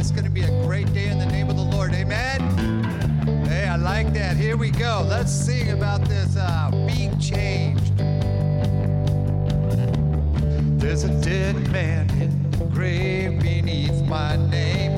That's going to be a great day in the name of the Lord. Amen. Hey, I like that. Here we go. Let's sing about this uh, being changed. There's a dead man in the grave beneath my name.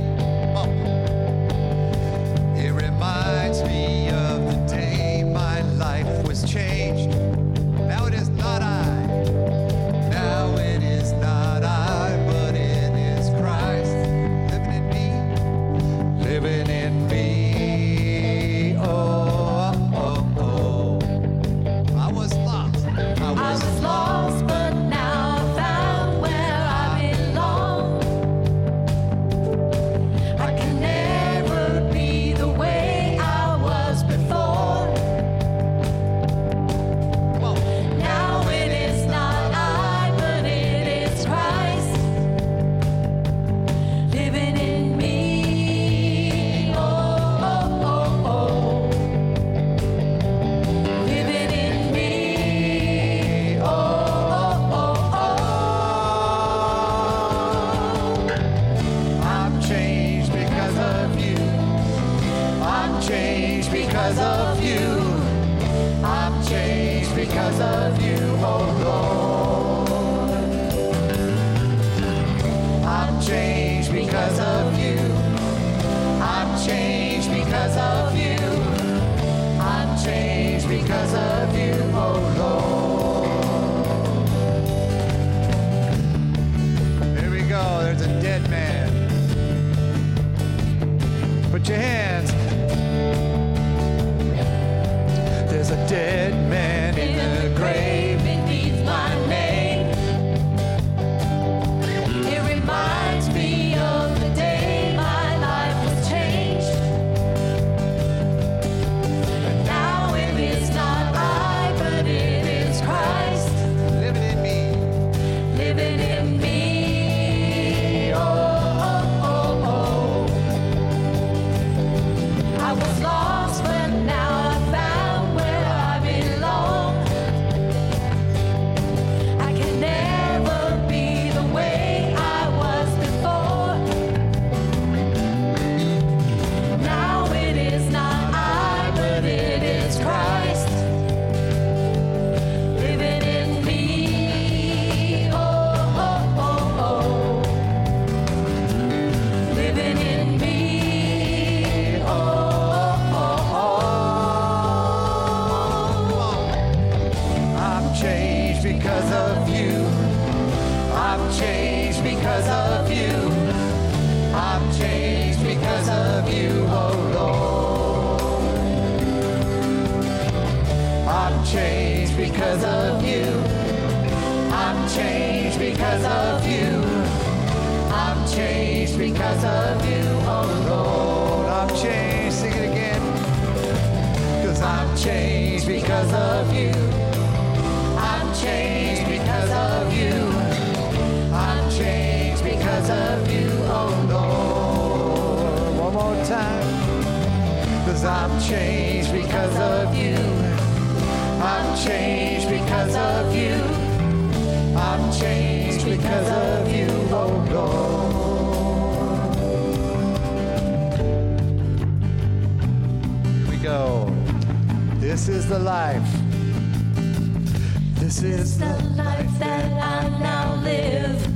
because of you, oh Lord. I've changed, sing it again. Cause I've changed because of you. I've changed because of you. I've changed because of you, oh Lord. One more time. Cause I've changed because of you. I've changed because of you. I've changed because of you, oh Lord. This is the life. This is the life that I now live.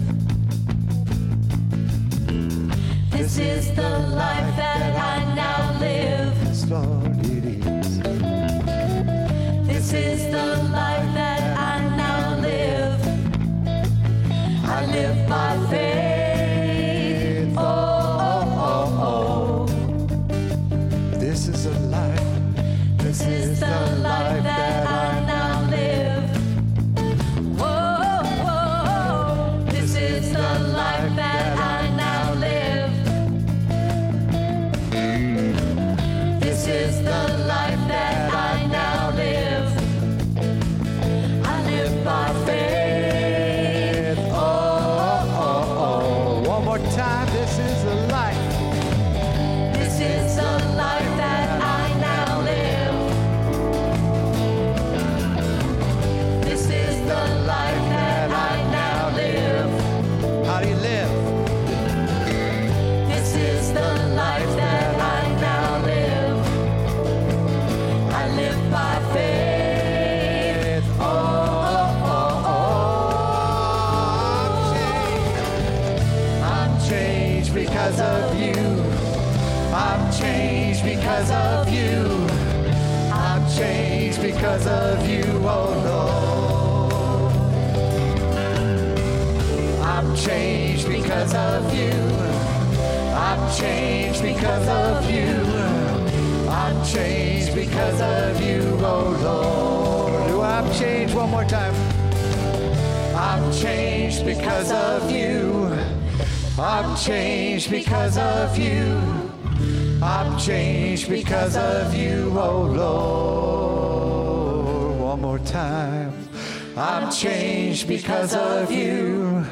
Because of you, oh Lord. I'm changed because of you. I'm changed because of you. I'm changed because of you, oh Lord. Do I'm changed one more time. I'm changed because of you. I'm changed because of you. I'm changed because of you, oh Lord. One more time. I'm changed because of you.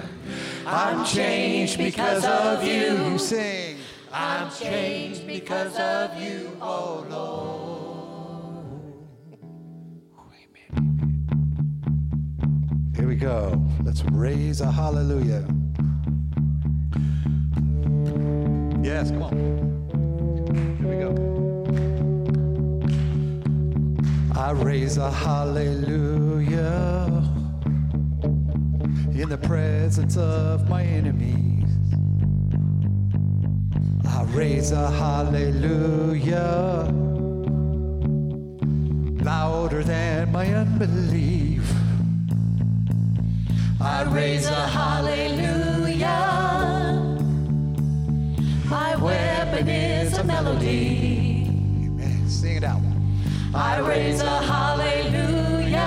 I'm changed because of you. You sing. I'm changed because of you, oh Lord. Here we go. Let's raise a hallelujah. Yes, come on. Here we go. I raise a hallelujah in the presence of my enemies. I raise a hallelujah louder than my unbelief. I raise a hallelujah. My weapon is a melody. Amen. Sing it out. I raise a hallelujah.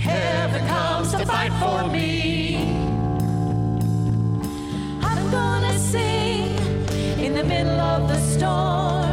Heaven comes to fight for me. I'm gonna sing in the middle of the storm.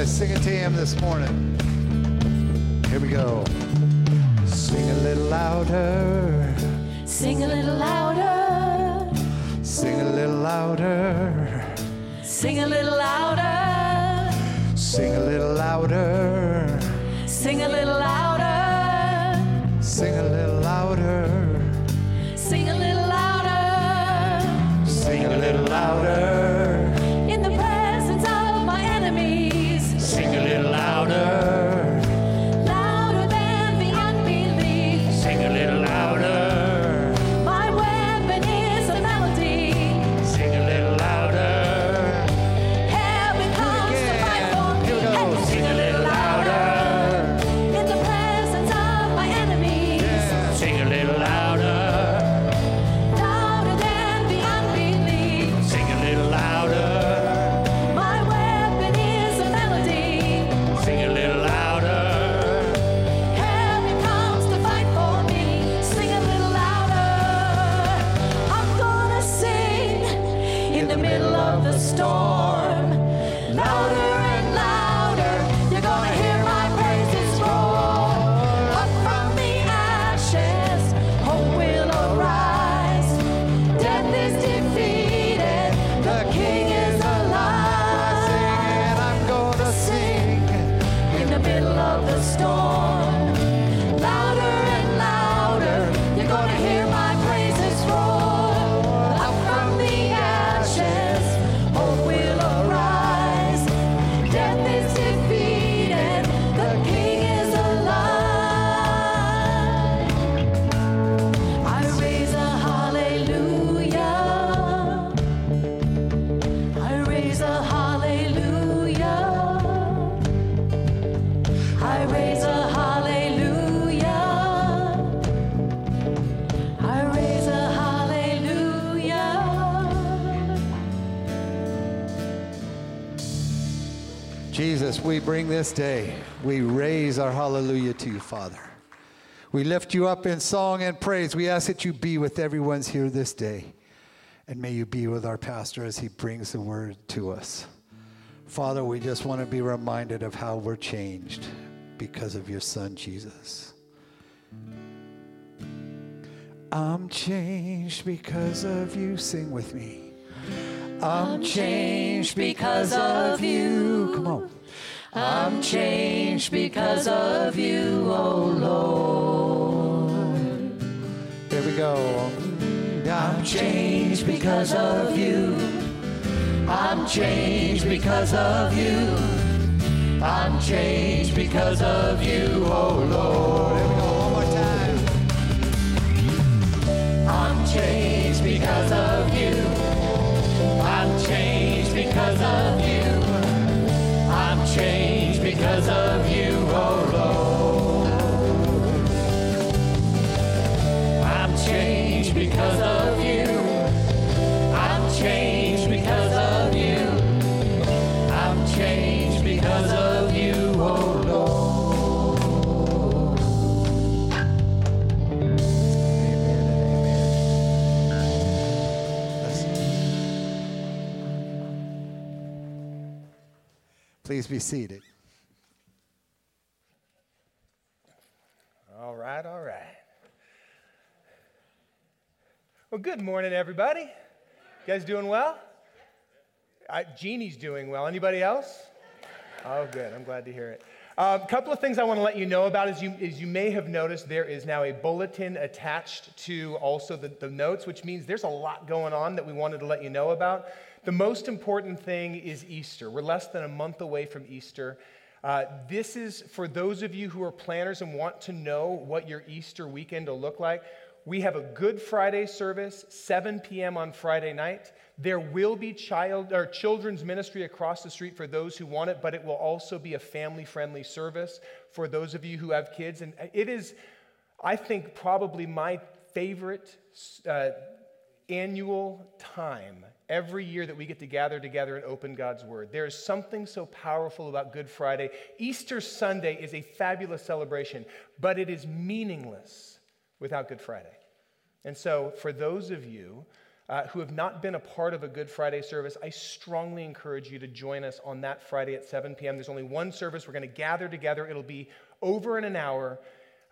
To sing it to him this morning. Here we go. Sing a little louder. Sing a little louder, Sing a little louder. sing a little louder, Sing a little louder. We bring this day, we raise our hallelujah to you, Father. We lift you up in song and praise. We ask that you be with everyone's here this day. And may you be with our pastor as he brings the word to us. Father, we just want to be reminded of how we're changed because of your son, Jesus. I'm changed because of you. Sing with me. I'm changed because of you. Come on. I'm changed because of you, oh Lord. Here we go. I'm changed because of you. I'm changed because of you. I'm changed because of you, oh Lord. Because of you. I'm changed because of you. I'm changed because of you, oh Lord. Amen amen. Please be seated. All right, all right. Well, good morning, everybody. You guys doing well? Uh, Jeannie's doing well. Anybody else? Oh, good. I'm glad to hear it. A couple of things I want to let you know about is you, as you may have noticed, there is now a bulletin attached to also the, the notes, which means there's a lot going on that we wanted to let you know about. The most important thing is Easter. We're less than a month away from Easter. Uh, this is for those of you who are planners and want to know what your Easter weekend will look like. We have a Good Friday service, 7 p.m. on Friday night. There will be child or children's ministry across the street for those who want it, but it will also be a family-friendly service for those of you who have kids. And it is, I think, probably my favorite uh, annual time every year that we get to gather together and open God's Word. There is something so powerful about Good Friday. Easter Sunday is a fabulous celebration, but it is meaningless without Good Friday. And so, for those of you uh, who have not been a part of a Good Friday service, I strongly encourage you to join us on that Friday at 7 p.m. There's only one service. We're going to gather together. It'll be over in an hour,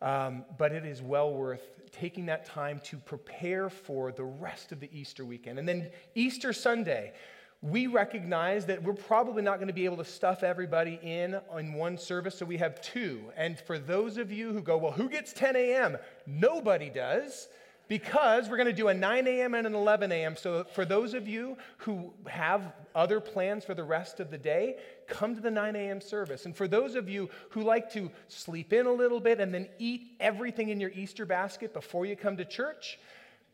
um, but it is well worth taking that time to prepare for the rest of the Easter weekend. And then Easter Sunday, we recognize that we're probably not going to be able to stuff everybody in on one service, so we have two. And for those of you who go, well, who gets 10 a.m.? Nobody does because we're going to do a 9 a.m. and an 11 a.m. So, for those of you who have other plans for the rest of the day, come to the 9 a.m. service. And for those of you who like to sleep in a little bit and then eat everything in your Easter basket before you come to church,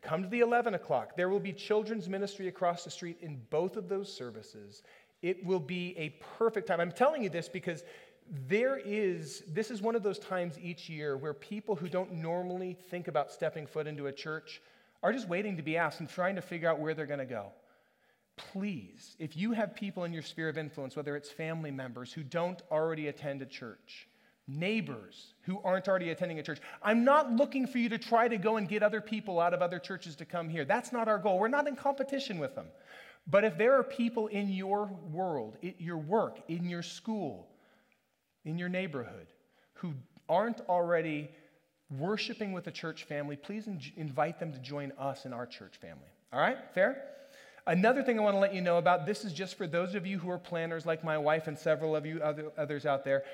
come to the 11 o'clock. There will be children's ministry across the street in both of those services. It will be a perfect time. I'm telling you this because there is, this is one of those times each year where people who don't normally think about stepping foot into a church are just waiting to be asked and trying to figure out where they're going to go. Please, if you have people in your sphere of influence, whether it's family members who don't already attend a church, neighbors who aren't already attending a church, I'm not looking for you to try to go and get other people out of other churches to come here. That's not our goal. We're not in competition with them. But if there are people in your world, in your work, in your school, in your neighborhood who aren't already worshiping with a church family, please in- invite them to join us in our church family. All right? Fair? Another thing I want to let you know about this is just for those of you who are planners, like my wife and several of you other, others out there.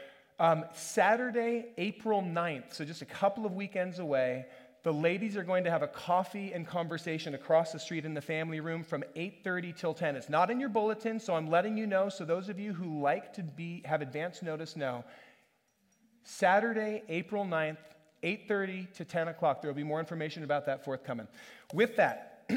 Um, Saturday, April 9th, so just a couple of weekends away, the ladies are going to have a coffee and conversation across the street in the family room from 8:30 till 10. It's not in your bulletin, so I'm letting you know so those of you who like to be have advance notice know. Saturday, April 9th, 8:30 to 10 o'clock. There will be more information about that forthcoming. With that,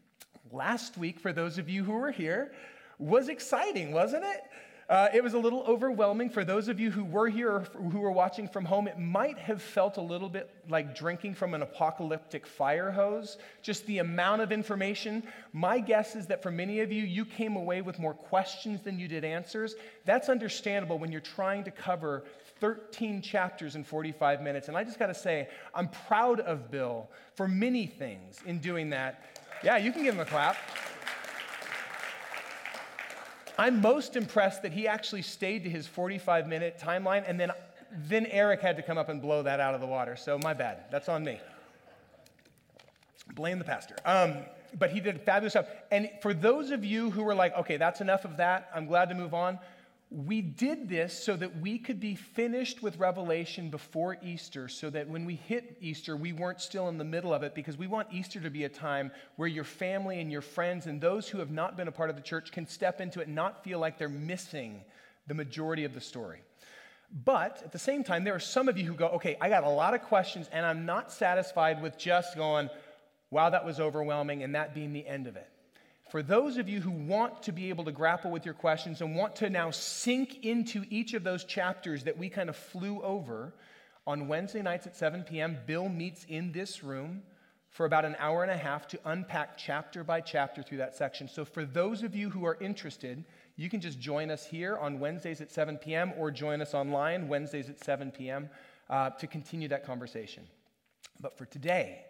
last week, for those of you who were here, was exciting, wasn't it? Uh, it was a little overwhelming for those of you who were here or who were watching from home. It might have felt a little bit like drinking from an apocalyptic fire hose, just the amount of information. My guess is that for many of you, you came away with more questions than you did answers. That's understandable when you're trying to cover 13 chapters in 45 minutes. And I just got to say, I'm proud of Bill for many things in doing that. Yeah, you can give him a clap. I'm most impressed that he actually stayed to his 45 minute timeline, and then, then Eric had to come up and blow that out of the water. So, my bad. That's on me. Blame the pastor. Um, but he did fabulous job. And for those of you who were like, okay, that's enough of that, I'm glad to move on we did this so that we could be finished with Revelation before Easter, so that when we hit Easter, we weren't still in the middle of it, because we want Easter to be a time where your family and your friends and those who have not been a part of the church can step into it and not feel like they're missing the majority of the story. But at the same time, there are some of you who go, okay, I got a lot of questions, and I'm not satisfied with just going, wow, that was overwhelming, and that being the end of it for those of you who want to be able to grapple with your questions and want to now sink into each of those chapters that we kind of flew over, on Wednesday nights at 7 p.m., Bill meets in this room for about an hour and a half to unpack chapter by chapter through that section. So, for those of you who are interested, you can just join us here on Wednesdays at 7 p.m. or join us online Wednesdays at 7 p.m. Uh, to continue that conversation. But for today,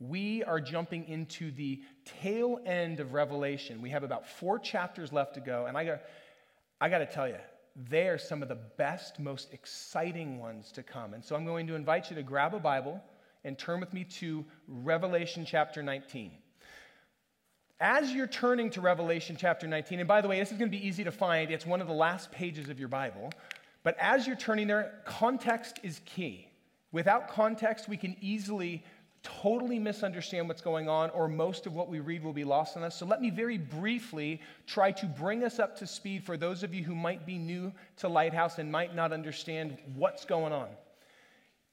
we are jumping into the tail end of Revelation. We have about four chapters left to go, and I got, I got to tell you, they are some of the best, most exciting ones to come. And so I'm going to invite you to grab a Bible and turn with me to Revelation chapter 19. As you're turning to Revelation chapter 19, and by the way, this is going to be easy to find, it's one of the last pages of your Bible. But as you're turning there, context is key. Without context, we can easily totally misunderstand what's going on, or most of what we read will be lost on us. So, let me very briefly try to bring us up to speed for those of you who might be new to Lighthouse and might not understand what's going on.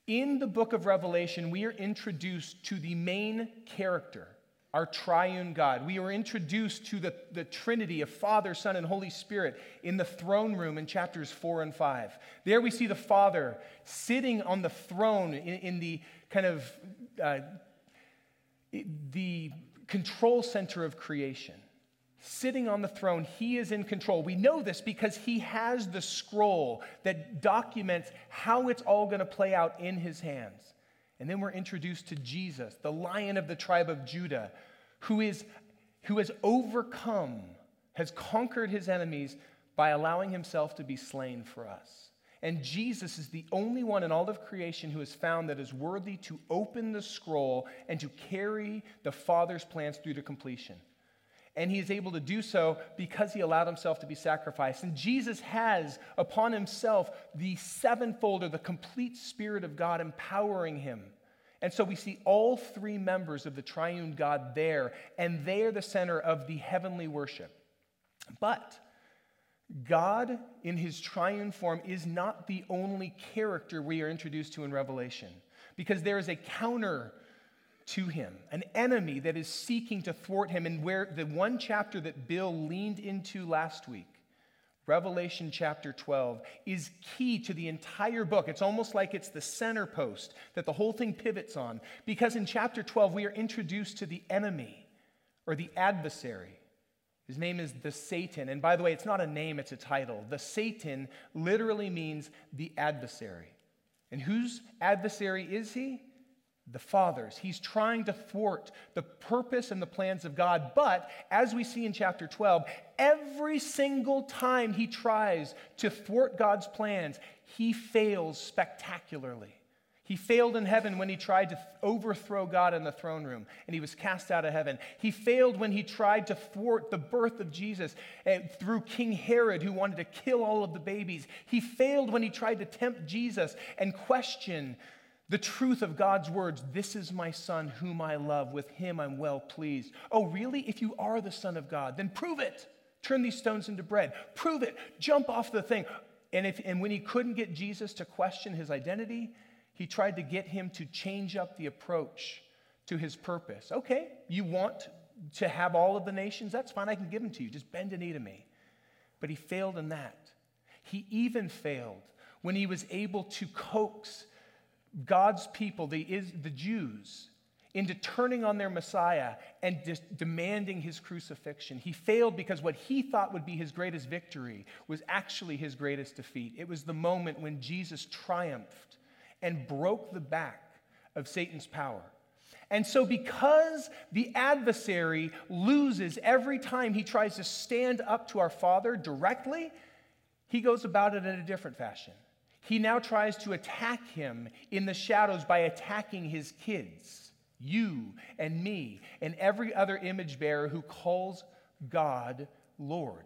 In the book of Revelation, we are introduced to the main character, our triune God. We are introduced to the, the Trinity of Father, Son, and Holy Spirit in the throne room in chapters four and five. There we see the Father sitting on the throne in, in the kind of uh, the control center of creation. Sitting on the throne, he is in control. We know this because he has the scroll that documents how it's all going to play out in his hands. And then we're introduced to Jesus, the lion of the tribe of Judah, who, is, who has overcome, has conquered his enemies by allowing himself to be slain for us. And Jesus is the only one in all of creation who is found that is worthy to open the scroll and to carry the Father's plans through to completion. And he is able to do so because he allowed himself to be sacrificed. And Jesus has upon himself the sevenfold or the complete Spirit of God empowering him. And so we see all three members of the triune God there, and they are the center of the heavenly worship. But God, in his triune form, is not the only character we are introduced to in Revelation, because there is a counter to him, an enemy that is seeking to thwart him. And where the one chapter that Bill leaned into last week, Revelation chapter 12, is key to the entire book. It's almost like it's the center post that the whole thing pivots on, because in chapter 12, we are introduced to the enemy or the adversary his name is the Satan. And by the way, it's not a name, it's a title. The Satan literally means the adversary. And whose adversary is he? The Father's. He's trying to thwart the purpose and the plans of God. But as we see in chapter 12, every single time he tries to thwart God's plans, he fails spectacularly. He failed in heaven when he tried to overthrow God in the throne room, and he was cast out of heaven. He failed when he tried to thwart the birth of Jesus eh, through King Herod, who wanted to kill all of the babies. He failed when he tried to tempt Jesus and question the truth of God's words This is my son, whom I love. With him I'm well pleased. Oh, really? If you are the son of God, then prove it. Turn these stones into bread. Prove it. Jump off the thing. And, if, and when he couldn't get Jesus to question his identity, he tried to get him to change up the approach to his purpose. Okay, you want to have all of the nations? That's fine, I can give them to you. Just bend a knee to me. But he failed in that. He even failed when he was able to coax God's people, the, the Jews, into turning on their Messiah and de- demanding his crucifixion. He failed because what he thought would be his greatest victory was actually his greatest defeat. It was the moment when Jesus triumphed and broke the back of Satan's power. And so, because the adversary loses every time he tries to stand up to our Father directly, he goes about it in a different fashion. He now tries to attack him in the shadows by attacking his kids, you and me, and every other image bearer who calls God Lord.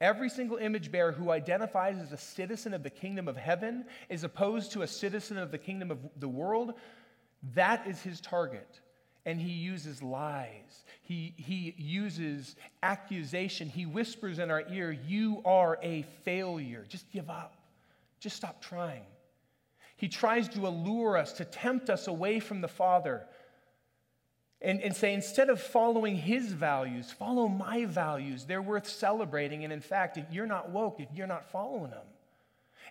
Every single image bearer who identifies as a citizen of the kingdom of heaven, is opposed to a citizen of the kingdom of the world, that is his target. And he uses lies. He, he uses accusation. He whispers in our ear, You are a failure. Just give up. Just stop trying. He tries to allure us, to tempt us away from the Father, and, and say, instead of following his values, follow my values. They're worth celebrating. And in fact, if you're not woke, if you're not following them.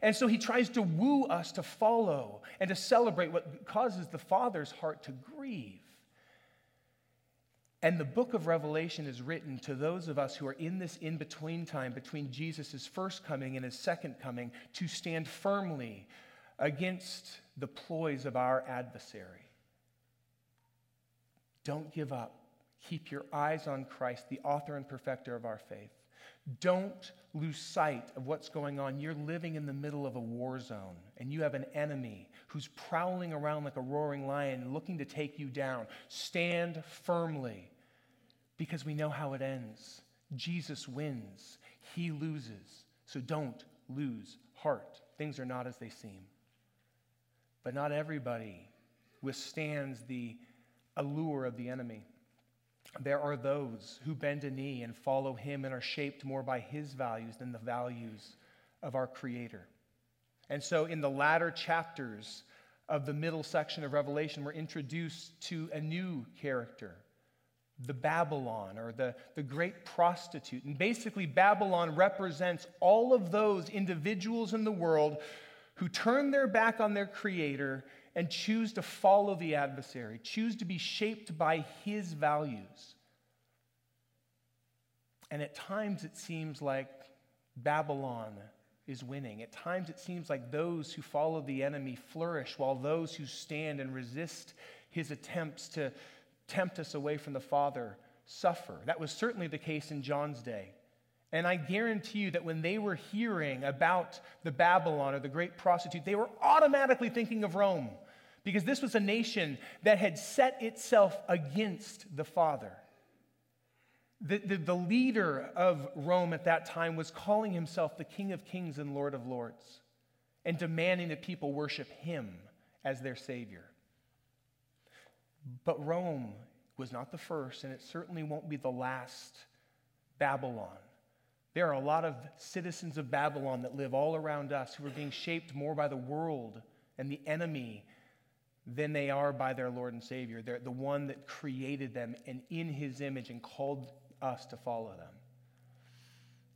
And so he tries to woo us to follow and to celebrate what causes the Father's heart to grieve. And the book of Revelation is written to those of us who are in this in between time between Jesus' first coming and his second coming to stand firmly against the ploys of our adversary. Don't give up. Keep your eyes on Christ, the author and perfecter of our faith. Don't lose sight of what's going on. You're living in the middle of a war zone, and you have an enemy who's prowling around like a roaring lion looking to take you down. Stand firmly because we know how it ends. Jesus wins, he loses. So don't lose heart. Things are not as they seem. But not everybody withstands the allure of the enemy. There are those who bend a knee and follow him and are shaped more by his values than the values of our Creator. And so, in the latter chapters of the middle section of Revelation, we're introduced to a new character the Babylon or the, the great prostitute. And basically, Babylon represents all of those individuals in the world who turn their back on their Creator and choose to follow the adversary, choose to be shaped by his values. And at times it seems like Babylon is winning. At times it seems like those who follow the enemy flourish, while those who stand and resist his attempts to tempt us away from the Father suffer. That was certainly the case in John's day. And I guarantee you that when they were hearing about the Babylon or the great prostitute, they were automatically thinking of Rome because this was a nation that had set itself against the Father. The, the, the, leader of Rome at that time was calling himself the King of Kings and Lord of Lords and demanding that people worship him as their Savior. But Rome was not the first, and it certainly won't be the last Babylon. There are a lot of citizens of Babylon that live all around us who are being shaped more by the world and the enemy than they are by their Lord and Savior. They're the one that created them and in his image and called us to follow them.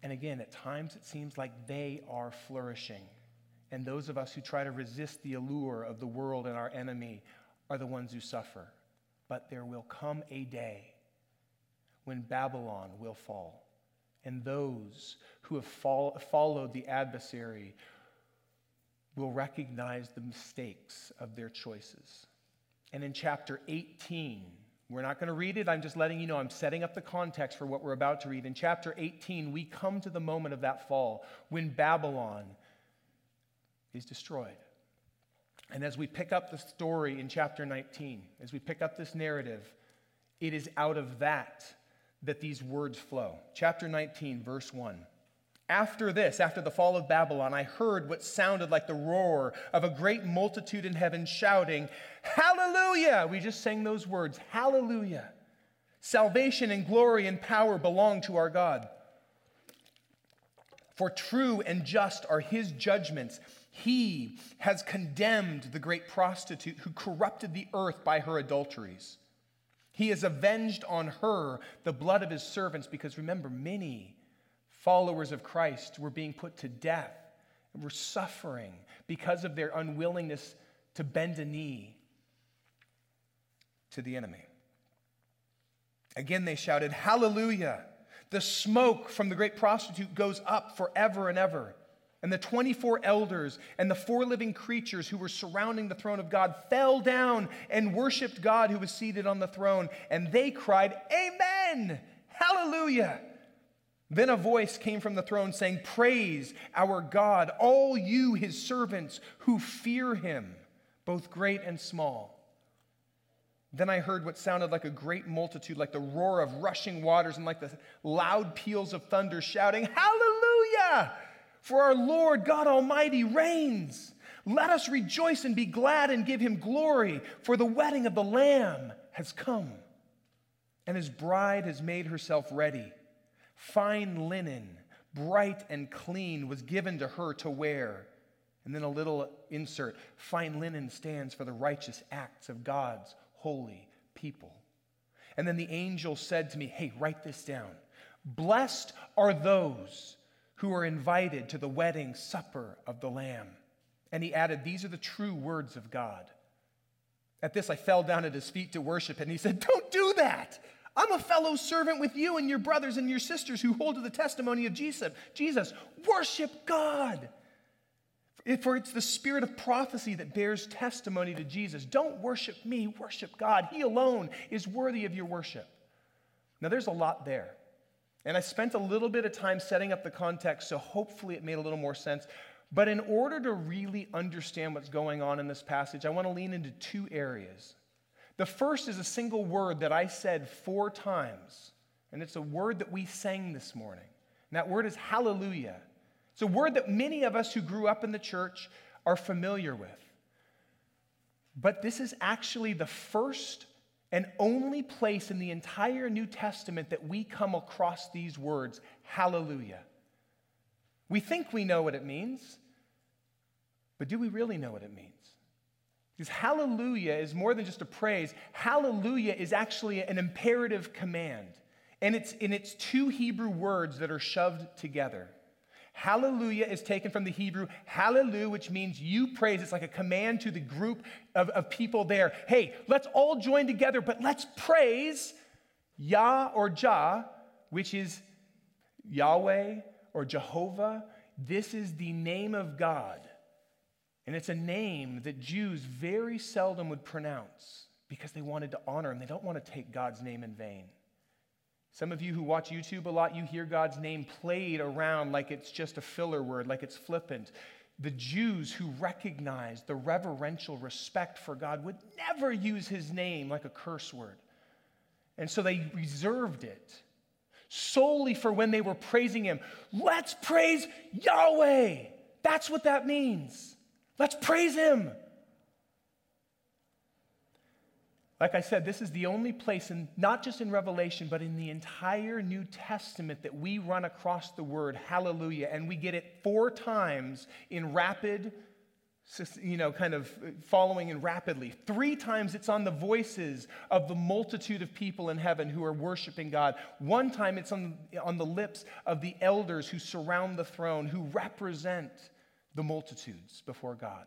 And again, at times it seems like they are flourishing. And those of us who try to resist the allure of the world and our enemy are the ones who suffer. But there will come a day when Babylon will fall, and those who have fall, followed the adversary will recognize the mistakes of their choices. And in chapter 18, we're not going to read it. I'm just letting you know I'm setting up the context for what we're about to read. In chapter 18, we come to the moment of that fall when Babylon is destroyed. And as we pick up the story in chapter 19, as we pick up this narrative, it is out of that that these words flow. Chapter 19, verse 1. After this, after the fall of Babylon, I heard what sounded like the roar of a great multitude in heaven shouting, Hallelujah! We just sang those words, Hallelujah. Salvation and glory and power belong to our God. For true and just are his judgments he has condemned the great prostitute who corrupted the earth by her adulteries. He has avenged on her the blood of his servants, because remember, many followers of Christ were being put to death and were suffering because of their unwillingness to bend a knee to the enemy. Again, they shouted, Hallelujah! The smoke from the great prostitute goes up forever and ever. And the 24 elders and the four living creatures who were surrounding the throne of God fell down and worshiped God who was seated on the throne. And they cried, Amen! Hallelujah! Then a voice came from the throne saying, Praise our God, all you, his servants who fear him, both great and small. Then I heard what sounded like a great multitude, like the roar of rushing waters and like the loud peals of thunder, shouting, Hallelujah! For our Lord God Almighty reigns. Let us rejoice and be glad and give him glory, for the wedding of the Lamb has come, and his bride has made herself ready. Fine linen, bright and clean, was given to her to wear. And then a little insert fine linen stands for the righteous acts of God's holy people. And then the angel said to me, Hey, write this down. Blessed are those who are invited to the wedding supper of the Lamb. And he added, These are the true words of God. At this, I fell down at his feet to worship, and he said, Don't do that. I'm a fellow servant with you and your brothers and your sisters who hold to the testimony of Jesus. Jesus, worship God. For it's the spirit of prophecy that bears testimony to Jesus. Don't worship me, worship God. He alone is worthy of your worship. Now, there's a lot there. And I spent a little bit of time setting up the context, so hopefully it made a little more sense. But in order to really understand what's going on in this passage, I want to lean into two areas. The first is a single word that I said four times, and it's a word that we sang this morning. And that word is hallelujah. It's a word that many of us who grew up in the church are familiar with. But this is actually the first and only place in the entire New Testament that we come across these words, hallelujah. We think we know what it means, but do we really know what it means? Because hallelujah is more than just a praise. Hallelujah is actually an imperative command. And it's in its two Hebrew words that are shoved together. Hallelujah is taken from the Hebrew hallelujah, which means you praise. It's like a command to the group of, of people there. Hey, let's all join together, but let's praise Yah or Jah, which is Yahweh or Jehovah. This is the name of God. And it's a name that Jews very seldom would pronounce because they wanted to honor him. They don't want to take God's name in vain. Some of you who watch YouTube a lot, you hear God's name played around like it's just a filler word, like it's flippant. The Jews who recognized the reverential respect for God would never use his name like a curse word. And so they reserved it solely for when they were praising him. Let's praise Yahweh. That's what that means. Let's praise him. Like I said, this is the only place, in, not just in Revelation, but in the entire New Testament that we run across the word hallelujah, and we get it four times in rapid, you know, kind of following in rapidly. Three times it's on the voices of the multitude of people in heaven who are worshiping God. One time it's on, on the lips of the elders who surround the throne, who represent the multitudes before God.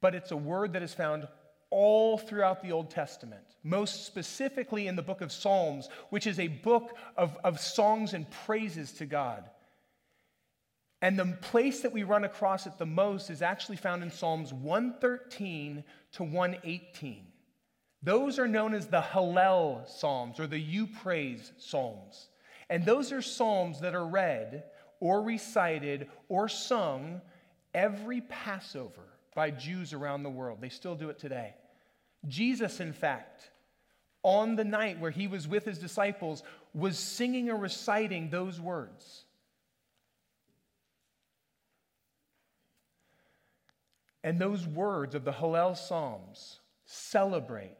But it's a word that is found all throughout the Old Testament, most specifically in the book of Psalms, which is a book of, of songs and praises to God. And the place that we run across it the most is actually found in Psalms 113 to 118. Those are known as the Hallel Psalms or the You Praise Psalms. And those are psalms that are read or recited or sung every Passover by Jews around the world. They still do it today. Jesus, in fact, on the night where he was with his disciples, was singing or reciting those words. And those words of the Hallel Psalms celebrate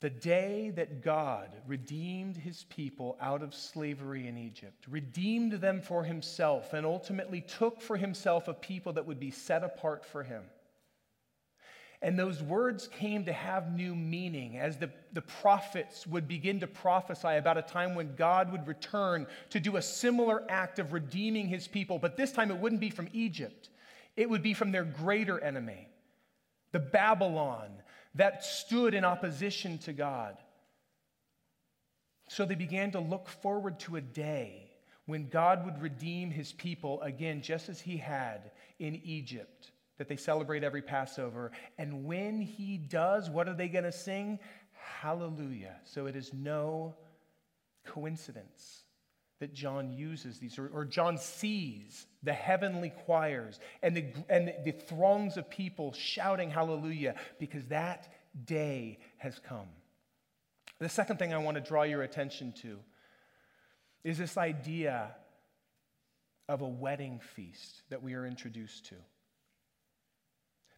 the day that God redeemed his people out of slavery in Egypt, redeemed them for himself, and ultimately took for himself a people that would be set apart for him. And those words came to have new meaning as the, the prophets would begin to prophesy about a time when God would return to do a similar act of redeeming his people. But this time it wouldn't be from Egypt, it would be from their greater enemy, the Babylon that stood in opposition to God. So they began to look forward to a day when God would redeem his people again, just as he had in Egypt that they celebrate every Passover. And when he does, what are they going to sing? Hallelujah. So it is no coincidence that John uses these, or, or John sees the heavenly choirs and, the, and the, the throngs of people shouting hallelujah because that day has come. The second thing I want to draw your attention to is this idea of a wedding feast that we are introduced to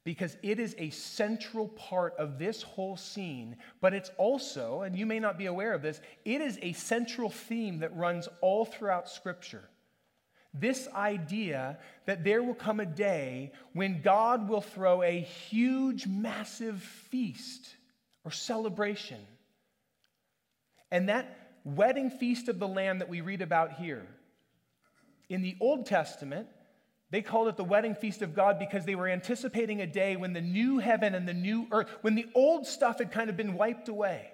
because it is a central part of this whole scene, but it's also, and you may not be aware of this, it is a central theme that runs all throughout Scripture. This idea that there will come a day when God will throw a huge, massive feast or celebration. And that wedding feast of the Lamb that we read about here, in the Old Testament, they called it the wedding feast of God because they were anticipating a day when the new heaven and the new earth, when the old stuff had kind of been wiped away,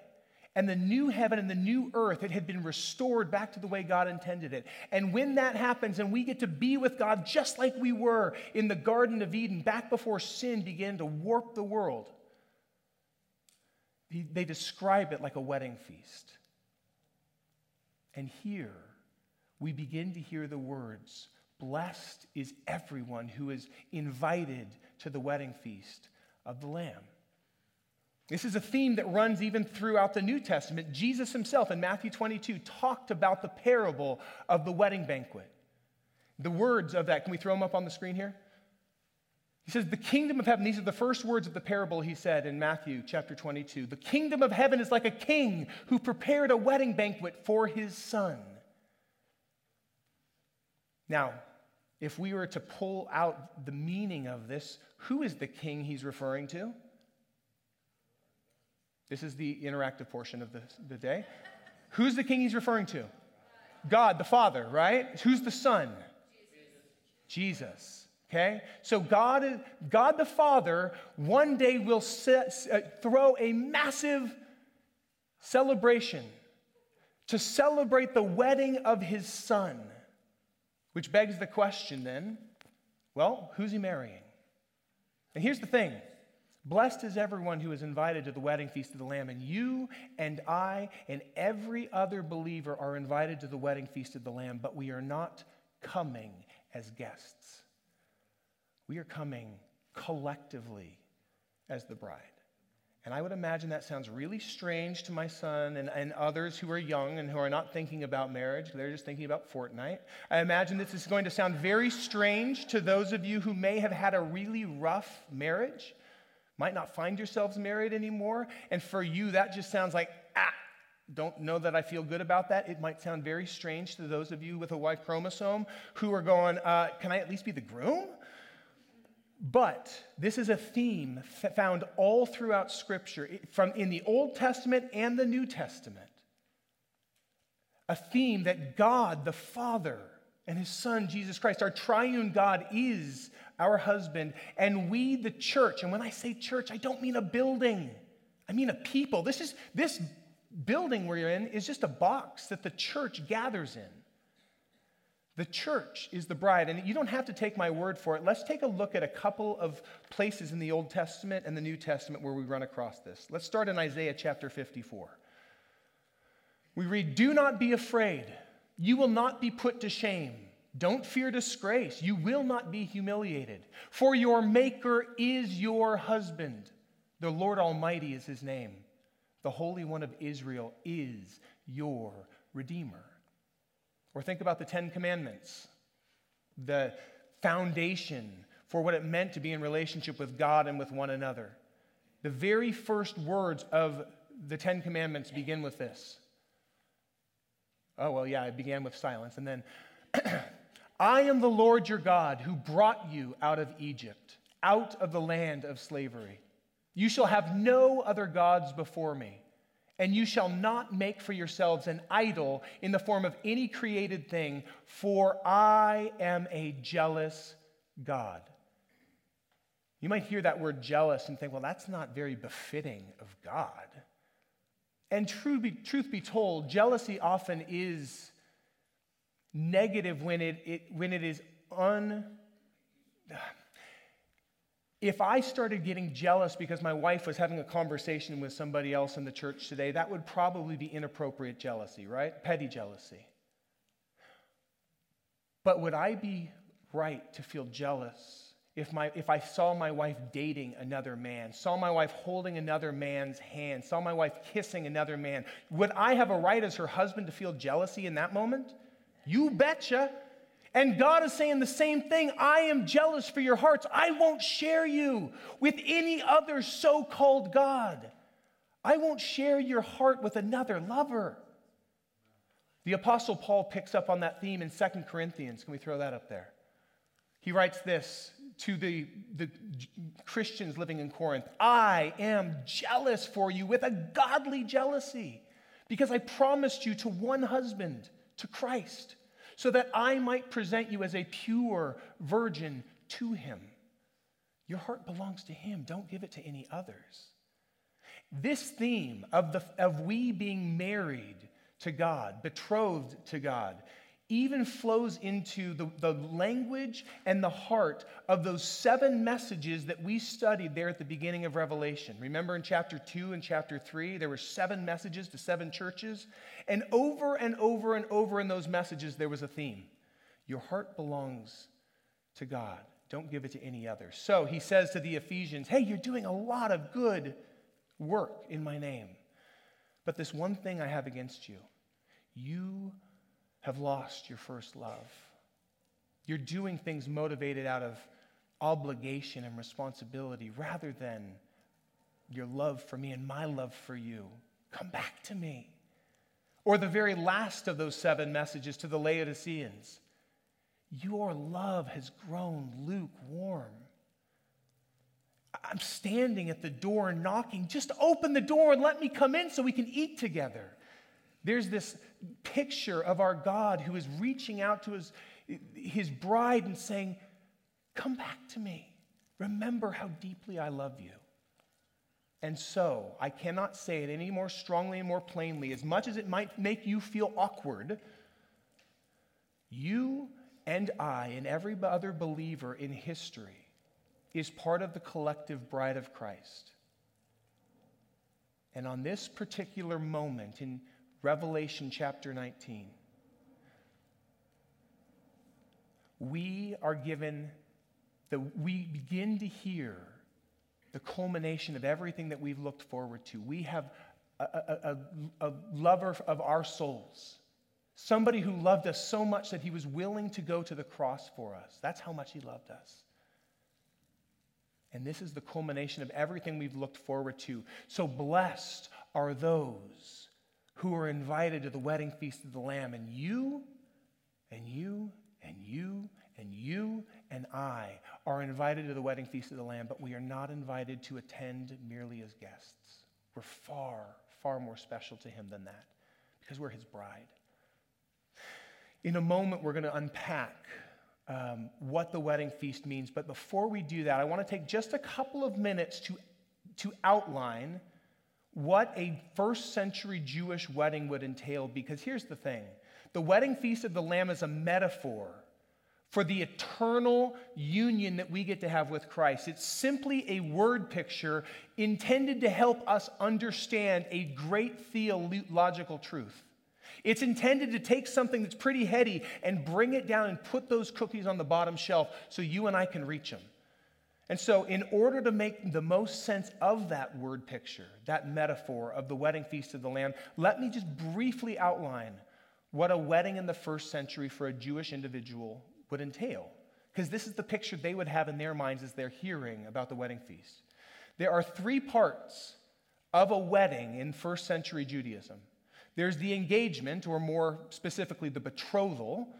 and the new heaven and the new earth, it had been restored back to the way God intended it. And when that happens and we get to be with God just like we were in the Garden of Eden, back before sin began to warp the world, they describe it like a wedding feast. And here we begin to hear the words Blessed is everyone who is invited to the wedding feast of the Lamb. This is a theme that runs even throughout the New Testament. Jesus himself in Matthew 22 talked about the parable of the wedding banquet. The words of that, can we throw them up on the screen here? He says, The kingdom of heaven, these are the first words of the parable he said in Matthew chapter 22. The kingdom of heaven is like a king who prepared a wedding banquet for his son. Now, if we were to pull out the meaning of this, who is the king he's referring to? This is the interactive portion of the, the day. Who's the king he's referring to? God, the Father, right? Who's the Son? Jesus. Okay? So God, God the Father one day will set, uh, throw a massive celebration to celebrate the wedding of his son. Which begs the question then well, who's he marrying? And here's the thing Blessed is everyone who is invited to the wedding feast of the Lamb. And you and I and every other believer are invited to the wedding feast of the Lamb, but we are not coming as guests. We are coming collectively as the bride. And I would imagine that sounds really strange to my son and, and others who are young and who are not thinking about marriage. They're just thinking about Fortnite. I imagine this is going to sound very strange to those of you who may have had a really rough marriage, might not find yourselves married anymore. And for you, that just sounds like, ah, don't know that I feel good about that. It might sound very strange to those of you with a Y chromosome who are going, uh, can I at least be the groom? But this is a theme found all throughout Scripture, from in the Old Testament and the New Testament. A theme that God, the Father, and His Son, Jesus Christ, our triune God, is our husband, and we, the church. And when I say church, I don't mean a building, I mean a people. This, is, this building we're in is just a box that the church gathers in. The church is the bride, and you don't have to take my word for it. Let's take a look at a couple of places in the Old Testament and the New Testament where we run across this. Let's start in Isaiah chapter 54. We read, Do not be afraid. You will not be put to shame. Don't fear disgrace. You will not be humiliated. For your Maker is your husband. The Lord Almighty is his name. The Holy One of Israel is your Redeemer. Or think about the Ten Commandments, the foundation for what it meant to be in relationship with God and with one another. The very first words of the Ten Commandments begin with this. Oh, well, yeah, it began with silence. And then, I am the Lord your God who brought you out of Egypt, out of the land of slavery. You shall have no other gods before me. And you shall not make for yourselves an idol in the form of any created thing, for I am a jealous God. You might hear that word jealous and think, well, that's not very befitting of God. And truth be, truth be told, jealousy often is negative when it, it, when it is un. If I started getting jealous because my wife was having a conversation with somebody else in the church today, that would probably be inappropriate jealousy, right? Petty jealousy. But would I be right to feel jealous if, my, if I saw my wife dating another man, saw my wife holding another man's hand, saw my wife kissing another man? Would I have a right as her husband to feel jealousy in that moment? You betcha. And God is saying the same thing. I am jealous for your hearts. I won't share you with any other so called God. I won't share your heart with another lover. The Apostle Paul picks up on that theme in 2 Corinthians. Can we throw that up there? He writes this to the, the Christians living in Corinth I am jealous for you with a godly jealousy because I promised you to one husband, to Christ so that I might present you as a pure virgin to him. Your heart belongs to him. Don't give it to any others. This theme of, the, of we being married to God, betrothed to God, even flows into the, the language and the heart of those seven messages that we studied there at the beginning of Revelation. Remember in chapter 2 and chapter 3, there were seven messages to seven churches? And over and over and over in those messages, there was a theme Your heart belongs to God. Don't give it to any other. So he says to the Ephesians, Hey, you're doing a lot of good work in my name. But this one thing I have against you you have lost your first love. You're doing things motivated out of obligation and responsibility rather than your love for me and my love for you. Come back to me. Or the very last of those seven messages to the Laodiceans Your love has grown lukewarm. I'm standing at the door and knocking. Just open the door and let me come in so we can eat together. There's this picture of our God who is reaching out to his, his bride and saying, Come back to me. Remember how deeply I love you. And so, I cannot say it any more strongly and more plainly, as much as it might make you feel awkward, you and I and every other believer in history is part of the collective bride of Christ. And on this particular moment in Revelation chapter 19. We are given that we begin to hear the culmination of everything that we've looked forward to. We have a, a, a, lover of our souls, somebody who loved us so much that he was willing to go to the cross for us. That's how much he loved us. And this is the culmination of everything we've looked forward to. So blessed are those who are invited to the wedding feast of the Lamb. And you, and you, and you, and you, and I are invited to the wedding feast of the Lamb, but we are not invited to attend merely as guests. We're far, far more special to Him than that because we're His bride. In a moment, we're going to unpack um, what the wedding feast means. But before we do that, I want to take just a couple of minutes to, to outline what a first century Jewish wedding would entail because here's the thing the wedding feast of the Lamb is a metaphor for the eternal union that we get to have with Christ. It's simply a word picture intended to help us understand a great theological truth. It's intended to take something that's pretty heady and bring it down and put those cookies on the bottom shelf so you and I can reach them. And so, in order to make the most sense of that word picture, that metaphor of the wedding feast of the Lamb, let me just briefly outline what a wedding in the first century for a Jewish individual would entail. Because this is the picture they would have in their minds as they're hearing about the wedding feast. There are three parts of a wedding in first century Judaism there's the engagement, or more specifically, the betrothal.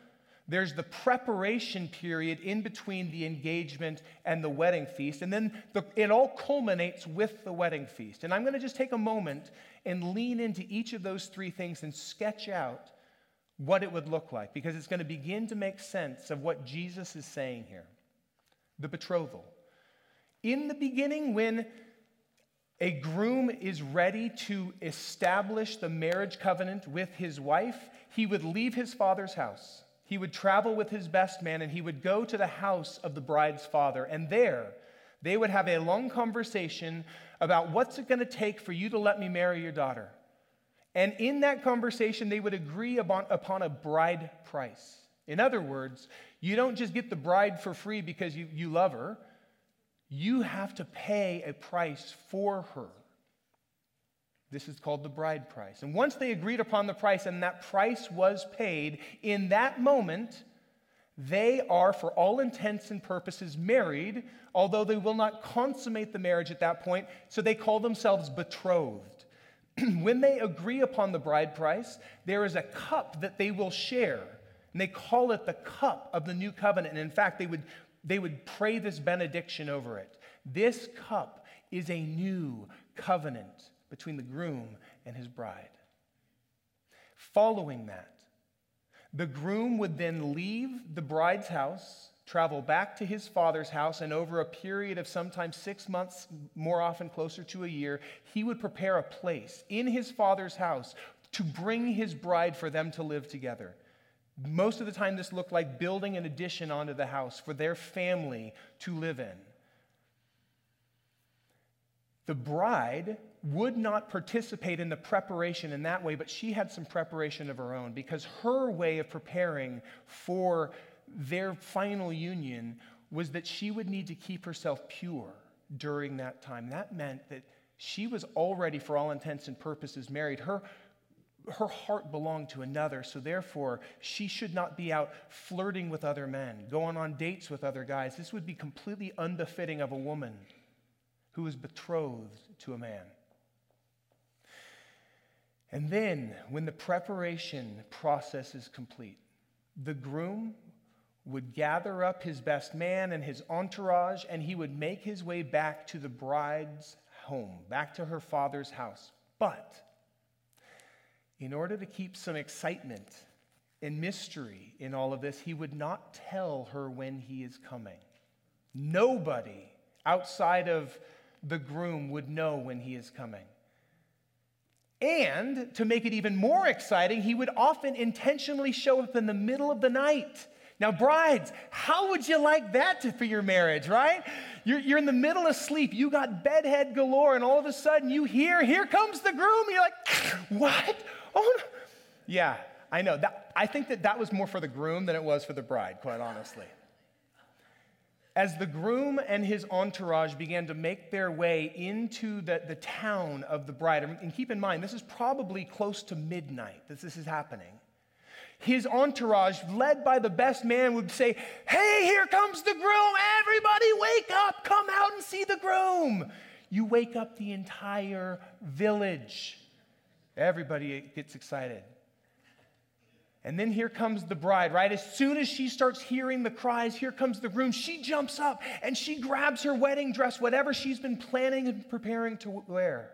There's the preparation period in between the engagement and the wedding feast. And then the, it all culminates with the wedding feast. And I'm going to just take a moment and lean into each of those three things and sketch out what it would look like because it's going to begin to make sense of what Jesus is saying here. The betrothal. In the beginning, when a groom is ready to establish the marriage covenant with his wife, he would leave his father's house. He would travel with his best man and he would go to the house of the bride's father. And there, they would have a long conversation about what's it going to take for you to let me marry your daughter. And in that conversation, they would agree upon, upon a bride price. In other words, you don't just get the bride for free because you, you love her, you have to pay a price for her. This is called the bride price. And once they agreed upon the price and that price was paid, in that moment, they are, for all intents and purposes, married, although they will not consummate the marriage at that point, so they call themselves betrothed. when they agree upon the bride price, there is a cup that they will share, and they call it the cup of the new covenant. And in fact, they would, they would pray this benediction over it. This cup is a new covenant between the groom and his bride. Following that, the groom would then leave the bride's house, travel back to his father's house, and over a period of sometimes six months, more often closer to a year, he would prepare a place in his father's house to bring his bride for them to live together. Most of the time, this looked like building an addition onto the house for their family to live in. The bride would not participate in the preparation in that way, but she had some preparation of her own because her way of preparing for their final union was that she would need to keep herself pure during that time. That meant that she was already, for all intents and purposes, married. Her, her heart belonged to another, so therefore she should not be out flirting with other men, going on dates with other guys. This would be completely unbefitting of a woman who is betrothed to a man. And then, when the preparation process is complete, the groom would gather up his best man and his entourage, and he would make his way back to the bride's home, back to her father's house. But in order to keep some excitement and mystery in all of this, he would not tell her when he is coming. Nobody outside of the groom would know when he is coming. And to make it even more exciting, he would often intentionally show up in the middle of the night. Now, brides, how would you like that to, for your marriage, right? You're, you're in the middle of sleep, you got bedhead galore, and all of a sudden you hear, here comes the groom. And you're like, what? Oh, no. yeah, I know. That, I think that that was more for the groom than it was for the bride, quite honestly. As the groom and his entourage began to make their way into the, the town of the bride, and keep in mind, this is probably close to midnight that this is happening. His entourage, led by the best man, would say, Hey, here comes the groom. Everybody wake up. Come out and see the groom. You wake up the entire village. Everybody gets excited. And then here comes the bride, right? As soon as she starts hearing the cries, here comes the groom. She jumps up and she grabs her wedding dress, whatever she's been planning and preparing to wear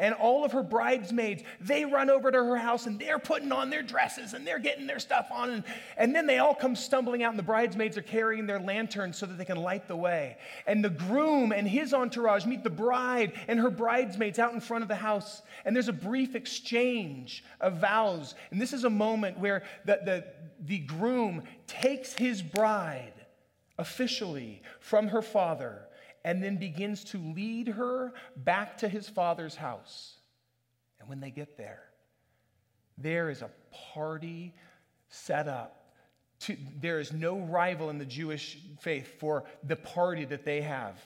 and all of her bridesmaids, they run over to her house and they're putting on their dresses and they're getting their stuff on. And, and then they all come stumbling out, and the bridesmaids are carrying their lanterns so that they can light the way. And the groom and his entourage meet the bride and her bridesmaids out in front of the house. And there's a brief exchange of vows. And this is a moment where the, the, the groom takes his bride officially from her father and then begins to lead her back to his father's house. And when they get there, there is a party set up. To, there is no rival in the Jewish faith for the party that they have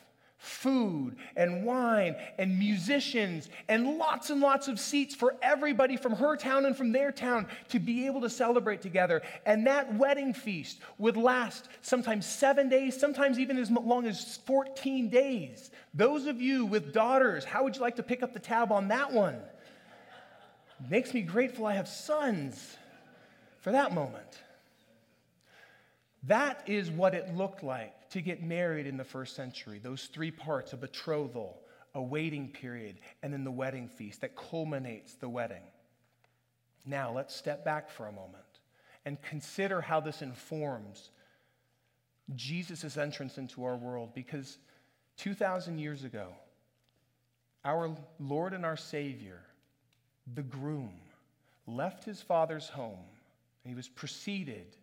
food and wine and musicians and lots and lots of seats for everybody from her town and from their town to be able to celebrate together. And that wedding feast would last sometimes seven days, sometimes even as long as 14 days. Those of you with daughters, how would you like to pick up the tab on that one? Makes me grateful I have sons for that moment. That is what it looked like to get married in the first century. Those three parts a betrothal, a waiting period, and then the wedding feast that culminates the wedding. Now, let's step back for a moment and consider how this informs Jesus' entrance into our world because 2,000 years ago, our Lord and our Savior, the groom, left his father's home and he was preceded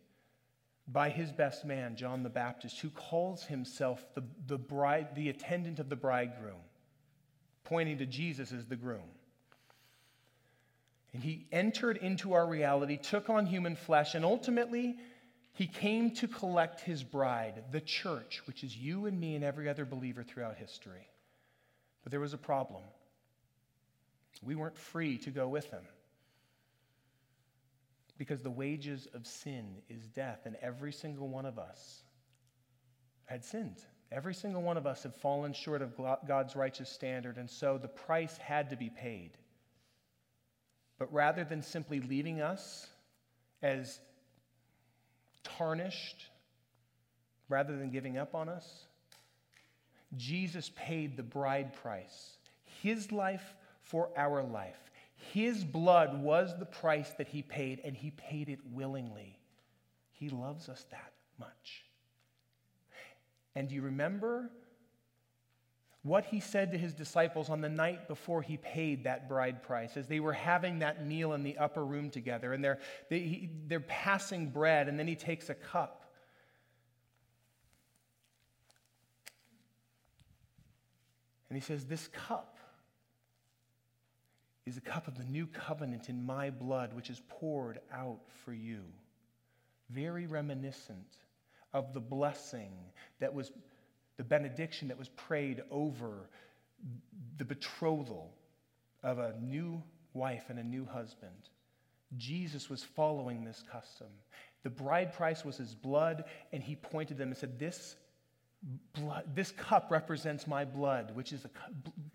by his best man, John the Baptist, who calls himself the, the, bride, the attendant of the bridegroom, pointing to Jesus as the groom. And he entered into our reality, took on human flesh, and ultimately he came to collect his bride, the church, which is you and me and every other believer throughout history. But there was a problem. We weren't free to go with him. Because the wages of sin is death, and every single one of us had sinned. Every single one of us had fallen short of God's righteous standard, and so the price had to be paid. But rather than simply leaving us as tarnished, rather than giving up on us, Jesus paid the bride price, his life for our life. His blood was the price that he paid, and he paid it willingly. He loves us that much. And do you remember what he said to his disciples on the night before he paid that bride price as they were having that meal in the upper room together and they're, they, they're passing bread and then he takes a cup and he says this cup is a cup of the new covenant in my blood which is poured out for you very reminiscent of the blessing that was the benediction that was prayed over the betrothal of a new wife and a new husband. Jesus was following this custom. The bride price was his blood, and he pointed them and said, This blood, this cup represents my blood, which is, a,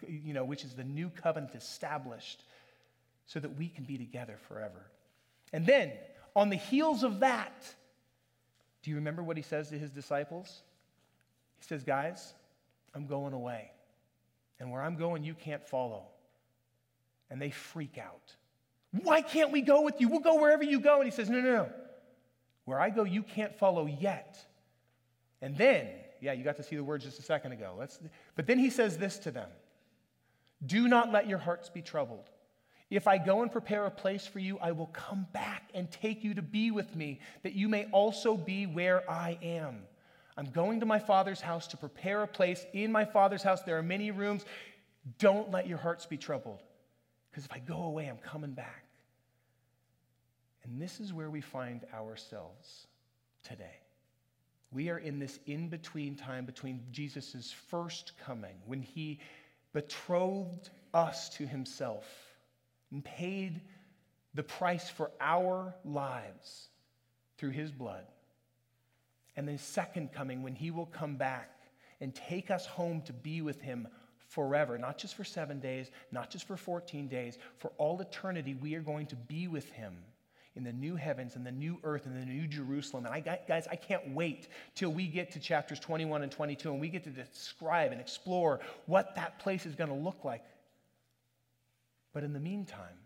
you know, which is the new covenant established so that we can be together forever. And then, on the heels of that, do you remember what he says to his disciples? He says, Guys, I'm going away. And where I'm going, you can't follow. And they freak out. Why can't we go with you? We'll go wherever you go. And he says, No, no, no. Where I go, you can't follow yet. And then, yeah, you got to see the words just a second ago. Let's, but then he says this to them Do not let your hearts be troubled. If I go and prepare a place for you, I will come back and take you to be with me, that you may also be where I am. I'm going to my father's house to prepare a place. In my father's house, there are many rooms. Don't let your hearts be troubled, because if I go away, I'm coming back. And this is where we find ourselves today. We are in this in between time between Jesus' first coming, when he betrothed us to himself and paid the price for our lives through his blood. And the second coming when he will come back and take us home to be with him forever, not just for seven days, not just for 14 days, for all eternity, we are going to be with him in the new heavens and the new earth and the new Jerusalem. And I, guys, I can't wait till we get to chapters 21 and 22 and we get to describe and explore what that place is going to look like. But in the meantime,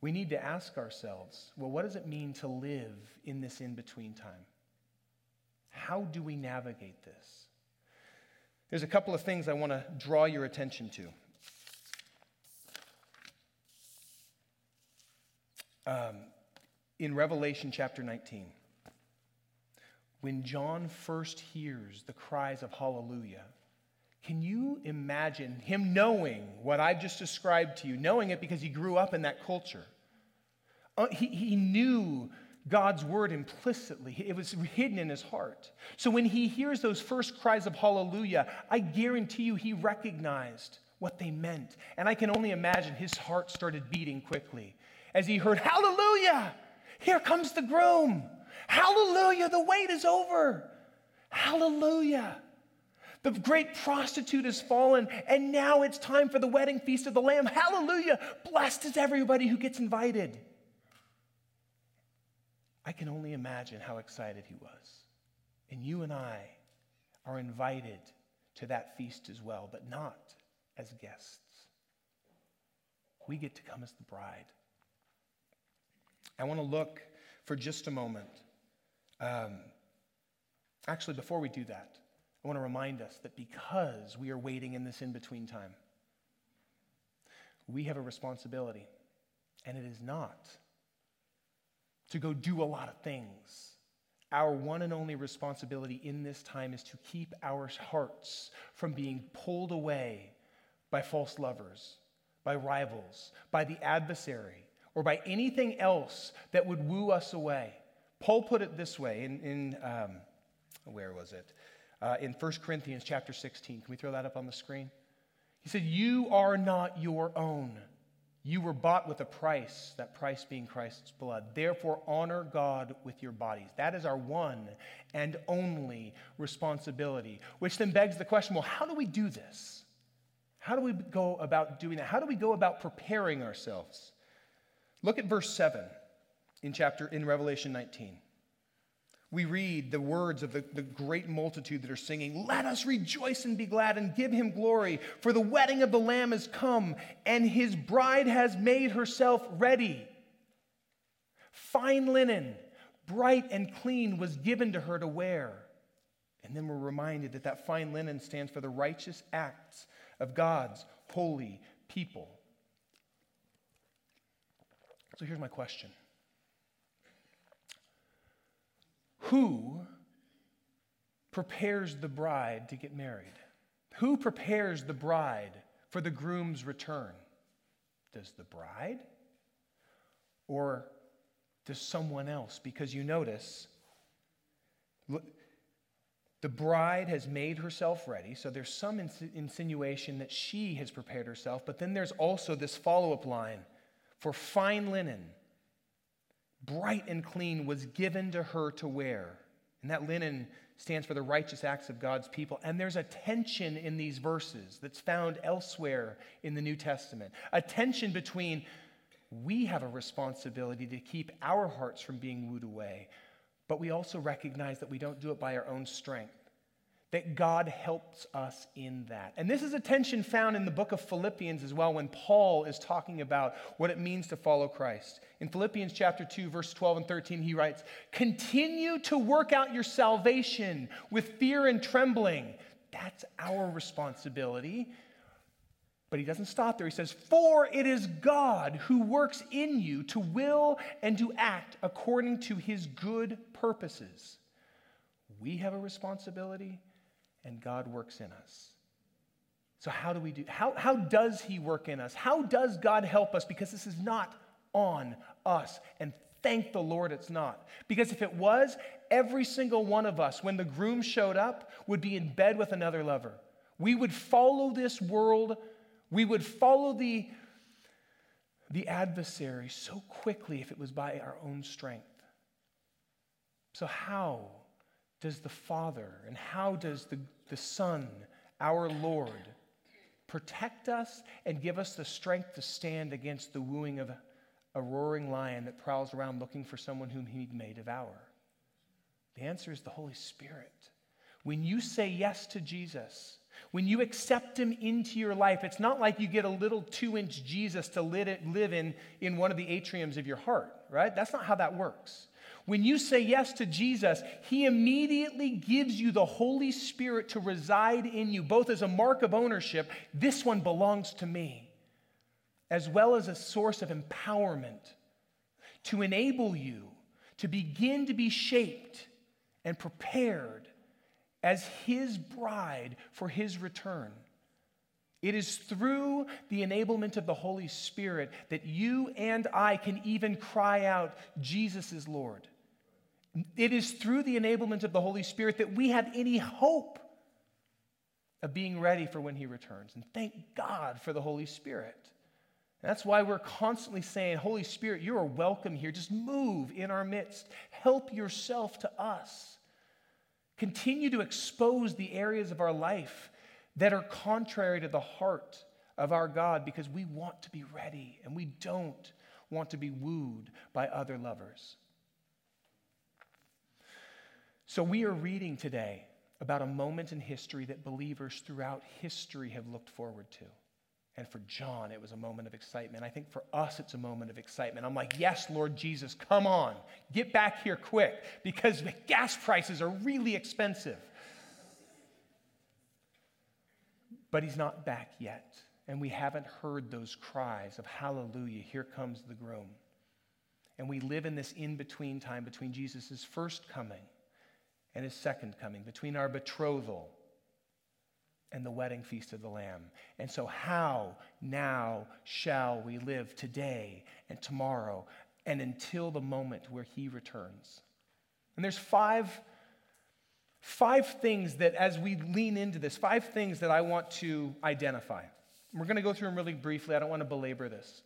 we need to ask ourselves well, what does it mean to live in this in between time? How do we navigate this? There's a couple of things I want to draw your attention to. Um, in Revelation chapter 19, when John first hears the cries of hallelujah, can you imagine him knowing what I've just described to you, knowing it because he grew up in that culture? Uh, he, he knew God's word implicitly, it was hidden in his heart. So when he hears those first cries of hallelujah, I guarantee you he recognized what they meant. And I can only imagine his heart started beating quickly as he heard, Hallelujah! Here comes the groom! Hallelujah! The wait is over! Hallelujah! The great prostitute has fallen, and now it's time for the wedding feast of the Lamb. Hallelujah! Blessed is everybody who gets invited. I can only imagine how excited he was. And you and I are invited to that feast as well, but not as guests. We get to come as the bride. I want to look for just a moment. Um, actually, before we do that, I want to remind us that because we are waiting in this in between time, we have a responsibility, and it is not to go do a lot of things. Our one and only responsibility in this time is to keep our hearts from being pulled away by false lovers, by rivals, by the adversary, or by anything else that would woo us away. Paul put it this way in, in um, where was it? Uh, in 1 Corinthians chapter 16. Can we throw that up on the screen? He said, You are not your own. You were bought with a price, that price being Christ's blood. Therefore, honor God with your bodies. That is our one and only responsibility, which then begs the question well, how do we do this? How do we go about doing that? How do we go about preparing ourselves? Look at verse 7 in chapter in Revelation 19 we read the words of the, the great multitude that are singing, Let us rejoice and be glad and give him glory, for the wedding of the Lamb has come, and his bride has made herself ready. Fine linen, bright and clean, was given to her to wear. And then we're reminded that that fine linen stands for the righteous acts of God's holy people. So here's my question Who prepares the bride to get married? Who prepares the bride for the groom's return? Does the bride? Or does someone else? Because you notice, the bride has made herself ready, so there's some insinuation that she has prepared herself, but then there's also this follow up line for fine linen bright and clean, was given to her to wear. And that linen stands for the righteous acts of God's people. And there's a tension in these verses that's found elsewhere in the New Testament. A tension between we have a responsibility to keep our hearts from being wooed away, but we also recognize that we don't do it by our own strength that God helps us in that. And this is a tension found in the book of Philippians as well when Paul is talking about what it means to follow Christ. In Philippians chapter 2 verse 12 and 13 he writes, "Continue to work out your salvation with fear and trembling." That's our responsibility. But he doesn't stop there. He says, For it is God who works in you to will and to act according to his good purposes. We have a responsibility, and God works in us. So, how do we do? How, how does He work in us? How does God help us? Because this is not on us. And thank the Lord it's not. Because if it was, every single one of us, when the groom showed up, would be in bed with another lover. We would follow this world, we would follow the, the adversary so quickly if it was by our own strength. So, how does the Father and how does the, the Son, our Lord, protect us and give us the strength to stand against the wooing of a, roaring lion that prowls around looking for someone whom he may devour? The answer is the Holy Spirit. When you say yes to Jesus, when you accept him into your life, it's not like you get a little two inch Jesus to live in, in one of the atriums of your heart, right? That's not how that works. When you say yes to Jesus, He immediately gives you the Holy Spirit to reside in you, both as a mark of ownership, this one belongs to me, as well as a source of empowerment to enable you to begin to be shaped and prepared as His bride for His return. It is through the enablement of the Holy Spirit that you and I can even cry out, Jesus is Lord. It is through the enablement of the Holy Spirit that we have any hope of being ready for when He returns. And thank God for the Holy Spirit. That's why we're constantly saying, Holy Spirit, you are welcome here. Just move in our midst. Help yourself to us. Continue to expose the areas of our life that are contrary to the heart of our God because we want to be ready and we don't want to be wooed by other lovers. So, we are reading today about a moment in history that believers throughout history have looked forward to. And for John, it was a moment of excitement. I think for us, it's a moment of excitement. I'm like, yes, Lord Jesus, come on, get back here quick because the gas prices are really expensive. But he's not back yet. And we haven't heard those cries of hallelujah, here comes the groom. And we live in this in between time between Jesus' first coming and his second coming, between our betrothal and the wedding feast of the Lamb. And so, how now shall we live today and tomorrow and until the moment where he returns? And there's five, five things that, as we lean into this, five things that I want to identify. We're going to go through them really briefly. I don't want to belabor this.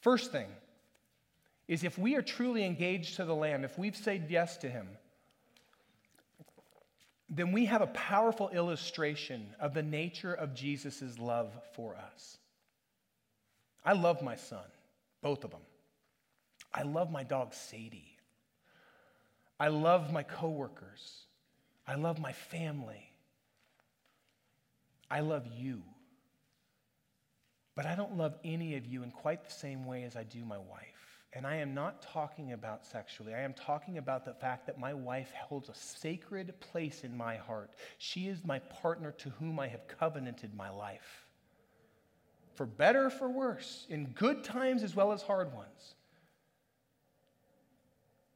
First thing is if we are truly engaged to the Lamb, if we've said yes to him, then we have a powerful illustration of the nature of Jesus' love for us. I love my son, both of them. I love my dog Sadie. I love my coworkers. I love my family. I love you. But I don't love any of you in quite the same way as I do my wife. And I am not talking about sexually. I am talking about the fact that my wife holds a sacred place in my heart. She is my partner to whom I have covenanted my life. For better or for worse, in good times as well as hard ones.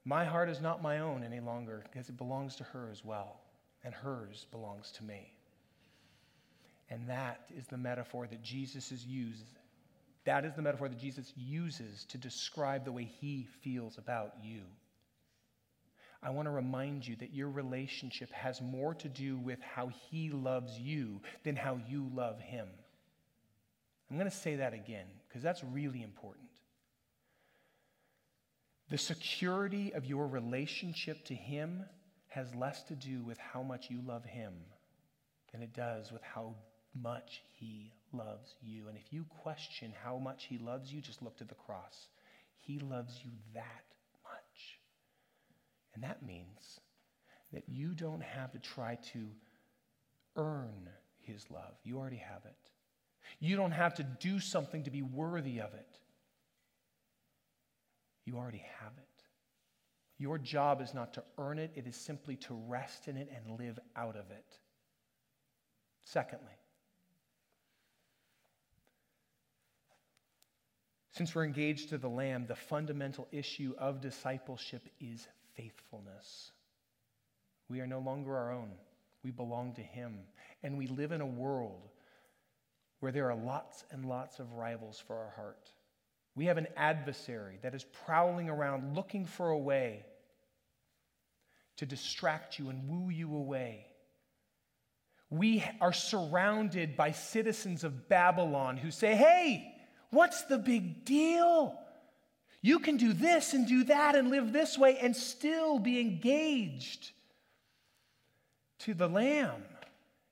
My heart is not my own any longer because it belongs to her as well, and hers belongs to me. And that is the metaphor that Jesus is used that is the metaphor that Jesus uses to describe the way he feels about you. I want to remind you that your relationship has more to do with how he loves you than how you love him. I'm going to say that again because that's really important. The security of your relationship to him has less to do with how much you love him than it does with how much he loves you. And if you question how much he loves you, just look to the cross. He loves you that much. And that means that you don't have to try to earn his love. You already have it. You don't have to do something to be worthy of it. You already have it. Your job is not to earn it, it is simply to rest in it and live out of it. Secondly, Since we're engaged to the Lamb, the fundamental issue of discipleship is faithfulness. We are no longer our own, we belong to Him. And we live in a world where there are lots and lots of rivals for our heart. We have an adversary that is prowling around looking for a way to distract you and woo you away. We are surrounded by citizens of Babylon who say, hey, What's the big deal? You can do this and do that and live this way and still be engaged to the Lamb.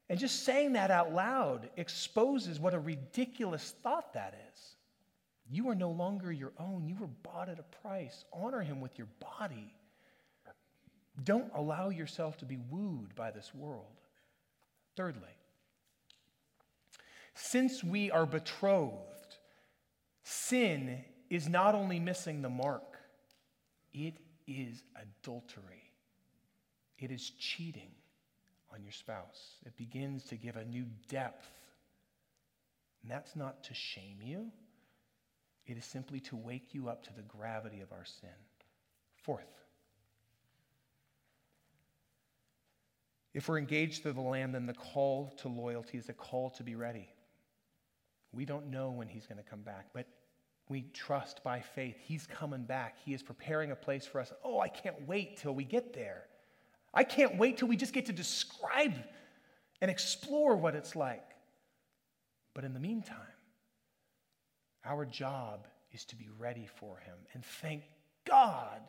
And just saying that out loud exposes what a ridiculous thought that is. You are no longer your own. You were bought at a price. Honor him with your body. Don't allow yourself to be wooed by this world. Thirdly, since we are betrothed, Sin is not only missing the mark, it is adultery. It is cheating on your spouse. It begins to give a new depth. And that's not to shame you, it is simply to wake you up to the gravity of our sin. Fourth, if we're engaged to the Lamb, then the call to loyalty is a call to be ready. We don't know when he's going to come back, but we trust by faith. He's coming back. He is preparing a place for us. Oh, I can't wait till we get there. I can't wait till we just get to describe and explore what it's like. But in the meantime, our job is to be ready for him. And thank God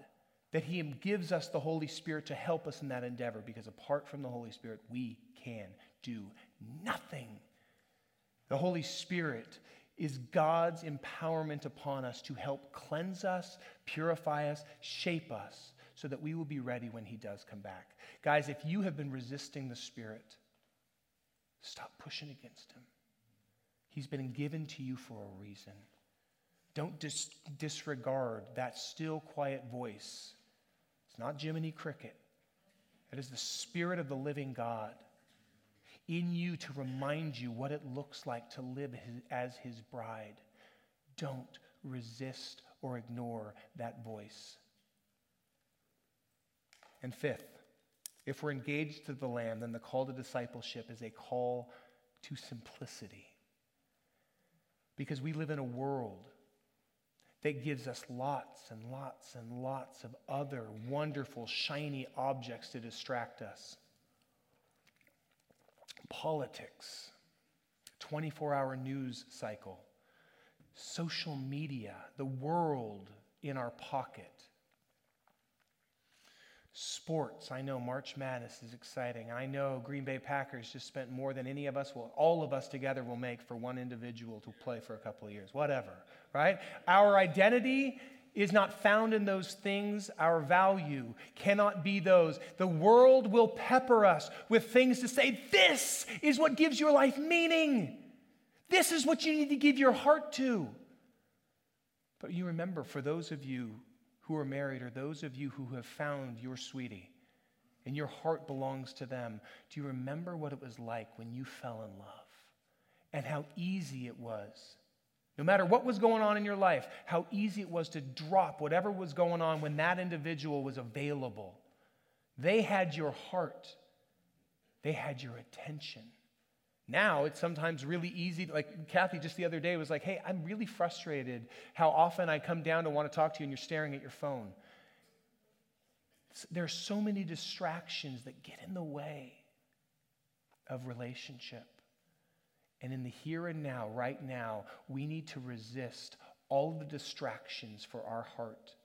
that he gives us the Holy Spirit to help us in that endeavor because apart from the Holy Spirit, we can do nothing. The Holy Spirit is God's empowerment upon us to help cleanse us, purify us, shape us, so that we will be ready when he does come back. Guys, if you have been resisting the Spirit, stop pushing against him. He's been given to you for a reason. Don't dis- disregard that still, quiet voice. It's not Jiminy Cricket, it is the Spirit of the living God in you to remind you what it looks like to live his, as his bride. Don't resist or ignore that voice. And fifth, if we're engaged to the Lamb, then the call to discipleship is a call to simplicity. Because we live in a world that gives us lots and lots and lots of other wonderful, shiny objects to distract us politics, 24 hour news cycle, social media, the world in our pocket. Sports, I know March Madness is exciting. I know Green Bay Packers just spent more than any of us will, all of us together will make for one individual to play for a couple of years, whatever, right? Our identity is not found in those things. Our value cannot be those. The world will pepper us with things to say, this is what gives your life meaning. This is what you need to give your heart to. But you remember, for those of you who are married or those of you who have found your sweetie and your heart belongs to them, do you remember what it was like when you fell in love and how easy it was? No matter what was going on in your life, how easy it was to drop whatever was going on when that individual was available. They had your heart, they had your attention. Now it's sometimes really easy. Like Kathy just the other day was like, hey, I'm really frustrated how often I come down to want to talk to you and you're staring at your phone. There are so many distractions that get in the way of relationship. And in the here and now, right now, we need to resist all the distractions for our heart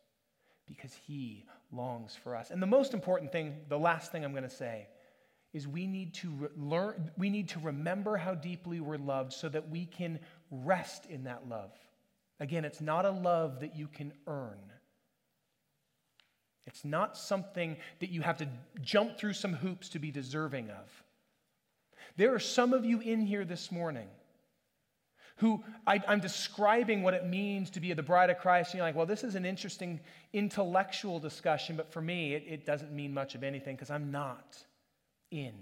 because He longs for us. And the most important thing, the last thing I'm going to say, is we need to re- learn, we need to remember how deeply we're loved so that we can rest in that love. Again, it's not a love that you can earn. It's not something that you have to jump through some hoops to be deserving of. There are some of you in here this morning who I, am describing what it means to be the bride of Christ. And you're like, well, this is an interesting intellectual discussion, but for me, it, it doesn't mean much of anything because I'm not in.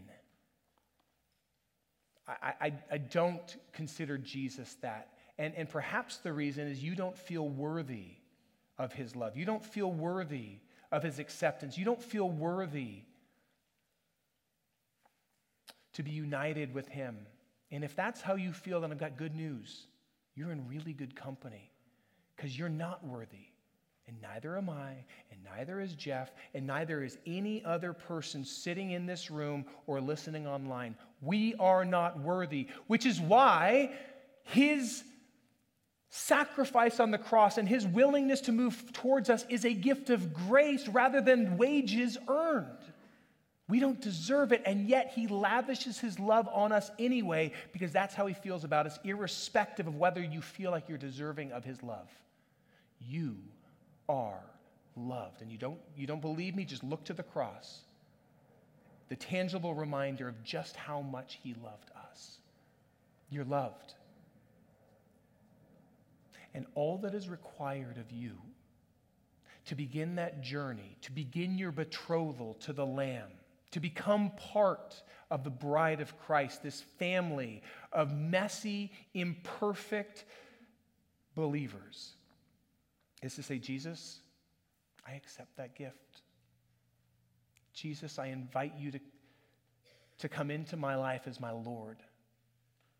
I, I, I don't consider Jesus that. And, and perhaps the reason is you don't feel worthy of his love. You don't feel worthy of his acceptance. You don't feel worthy to be united with Him. And if that's how you feel, then I've got good news. You're in really good company because you're not worthy. And neither am I, and neither is Jeff, and neither is any other person sitting in this room or listening online. We are not worthy, which is why His sacrifice on the cross and His willingness to move towards us is a gift of grace rather than wages earned. We don't deserve it, and yet He lavishes His love on us anyway because that's how He feels about us, irrespective of whether you feel like you're deserving of His love. You are loved. And you don't, you don't believe me? Just look to the cross. The tangible reminder of just how much He loved us. You're loved. And all that is required of you to begin that journey, to begin your betrothal to the Lamb, to become part of the bride of Christ, this family of messy, imperfect believers, is to say, Jesus, I accept that gift. Jesus, I invite you to, to come into my life as my Lord.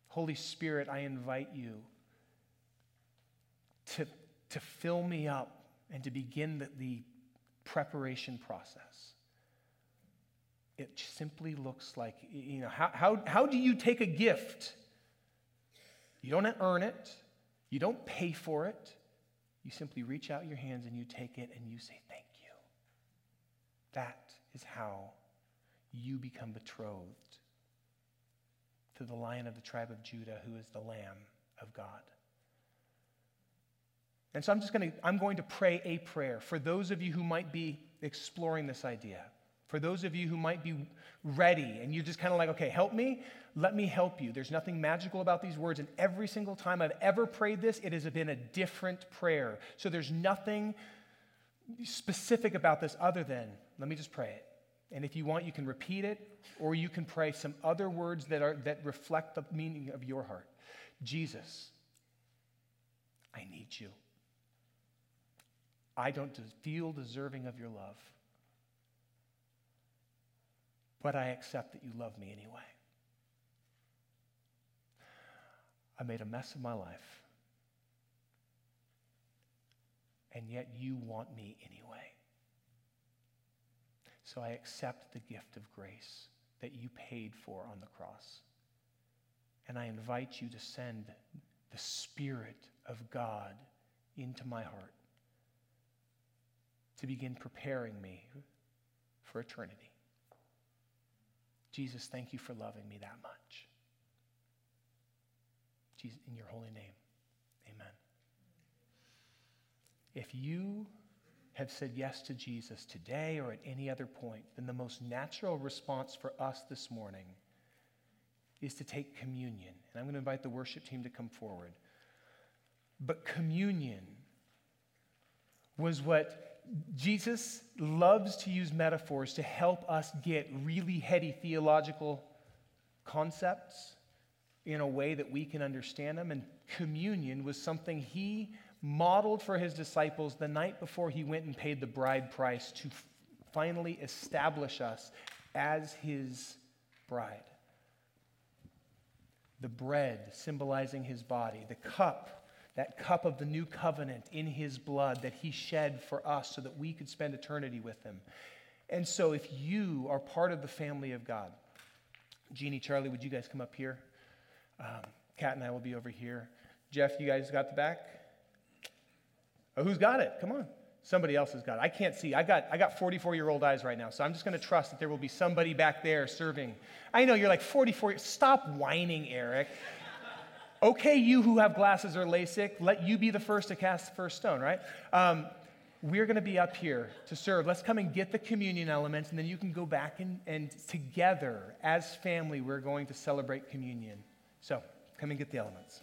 Holy Spirit, I invite you to, to fill me up and to begin the, the preparation process it simply looks like, you know, how, how, how do you take a gift? You don't earn it, you don't pay for it. You simply reach out your hands and you take it and you say, Thank you. That is how you become betrothed to the lion of the tribe of Judah, who is the Lamb of God. And so I'm just going to I'm going to pray a prayer for those of you who might be exploring this idea. For those of you who might be ready and you're just kind of like, okay, help me, let me help you. There's nothing magical about these words. And every single time I've ever prayed this, it has been a different prayer. So there's nothing specific about this other than, let me just pray it. And if you want, you can repeat it, or you can pray some other words that, are, that reflect the meaning of your heart. Jesus, I need you. I don't feel deserving of your love, but I accept that you love me anyway. I made a mess of my life, and yet you want me anyway. So I accept the gift of grace that you paid for on the cross. And I invite you to send the Spirit of God into my heart to begin preparing me for eternity. Jesus, thank you for loving me that much. Jesus, in your holy name, amen. If you have said yes to Jesus today or at any other point, then the most natural response for us this morning is to take communion. And I'm going to invite the worship team to come forward. But communion was what Jesus loves to use metaphors to help us get really heady theological concepts in a way that we can understand them. And communion was something he modeled for his disciples the night before he went and paid the bride price to finally establish us as his bride. The bread symbolizing his body, the cup, that cup of the new covenant in his blood that he shed for us so that we could spend eternity with him. And so, if you are part of the family of God, Jeannie, Charlie, would you guys come up here? Um, Kat and I will be over here. Jeff, you guys got the back? Oh, who's got it? Come on. Somebody else has got it. I can't see. I got, I got 44 year old eyes right now, so I'm just going to trust that there will be somebody back there serving. I know you're like 44. Stop whining, Eric. Okay, you who have glasses or LASIK, let you be the first to cast the first stone, right? Um, we're going to be up here to serve. Let's come and get the communion elements, and then you can go back and, and together, as family, we're going to celebrate communion. So, come and get the elements.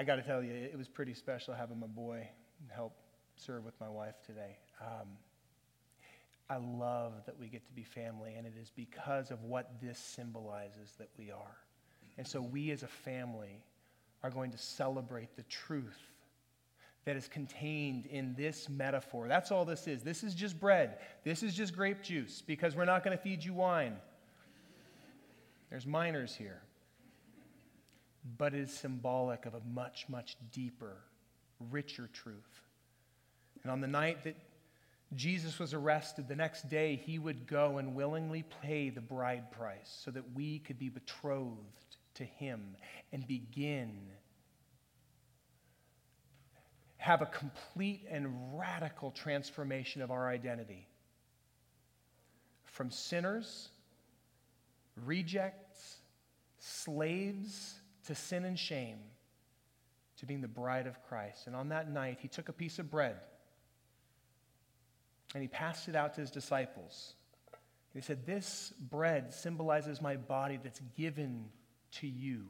I got to tell you, it was pretty special having my boy help serve with my wife today. Um, I love that we get to be family, and it is because of what this symbolizes that we are. And so, we as a family are going to celebrate the truth that is contained in this metaphor. That's all this is. This is just bread, this is just grape juice, because we're not going to feed you wine. There's minors here but is symbolic of a much, much deeper, richer truth. And on the night that Jesus was arrested, the next day he would go and willingly pay the bride price so that we could be betrothed to him and begin have a complete and radical transformation of our identity from sinners, rejects, slaves, to sin and shame to being the bride of Christ. And on that night, he took a piece of bread and he passed it out to his disciples. He said, This bread symbolizes my body that's given to you.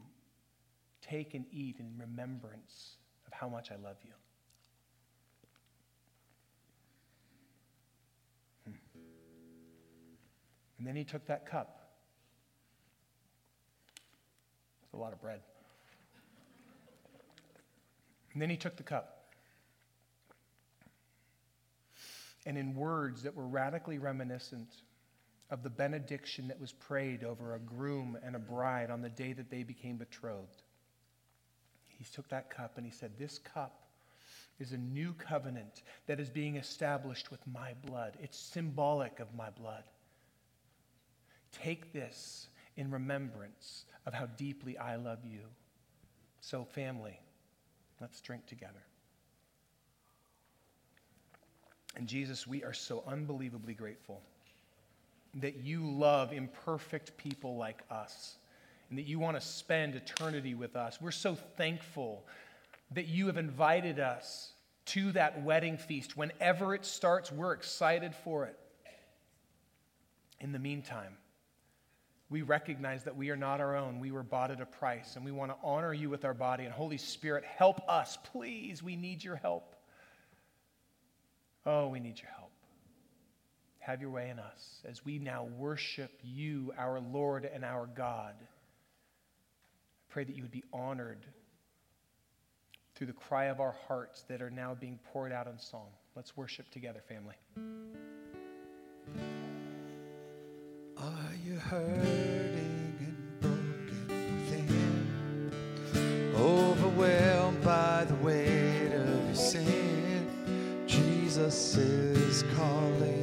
Take and eat in remembrance of how much I love you. Hmm. And then he took that cup. It's a lot of bread. And then he took the cup. And in words that were radically reminiscent of the benediction that was prayed over a groom and a bride on the day that they became betrothed, he took that cup and he said, This cup is a new covenant that is being established with my blood. It's symbolic of my blood. Take this in remembrance of how deeply I love you. So, family, Let's drink together. And Jesus, we are so unbelievably grateful that you love imperfect people like us and that you want to spend eternity with us. We're so thankful that you have invited us to that wedding feast. Whenever it starts, we're excited for it. In the meantime, we recognize that we are not our own. We were bought at a price, and we want to honor you with our body. And Holy Spirit, help us, please. We need your help. Oh, we need your help. Have your way in us as we now worship you, our Lord and our God. I pray that you would be honored through the cry of our hearts that are now being poured out in song. Let's worship together, family. Are you hurting and broken within? Overwhelmed by the weight of your sin? Jesus is calling.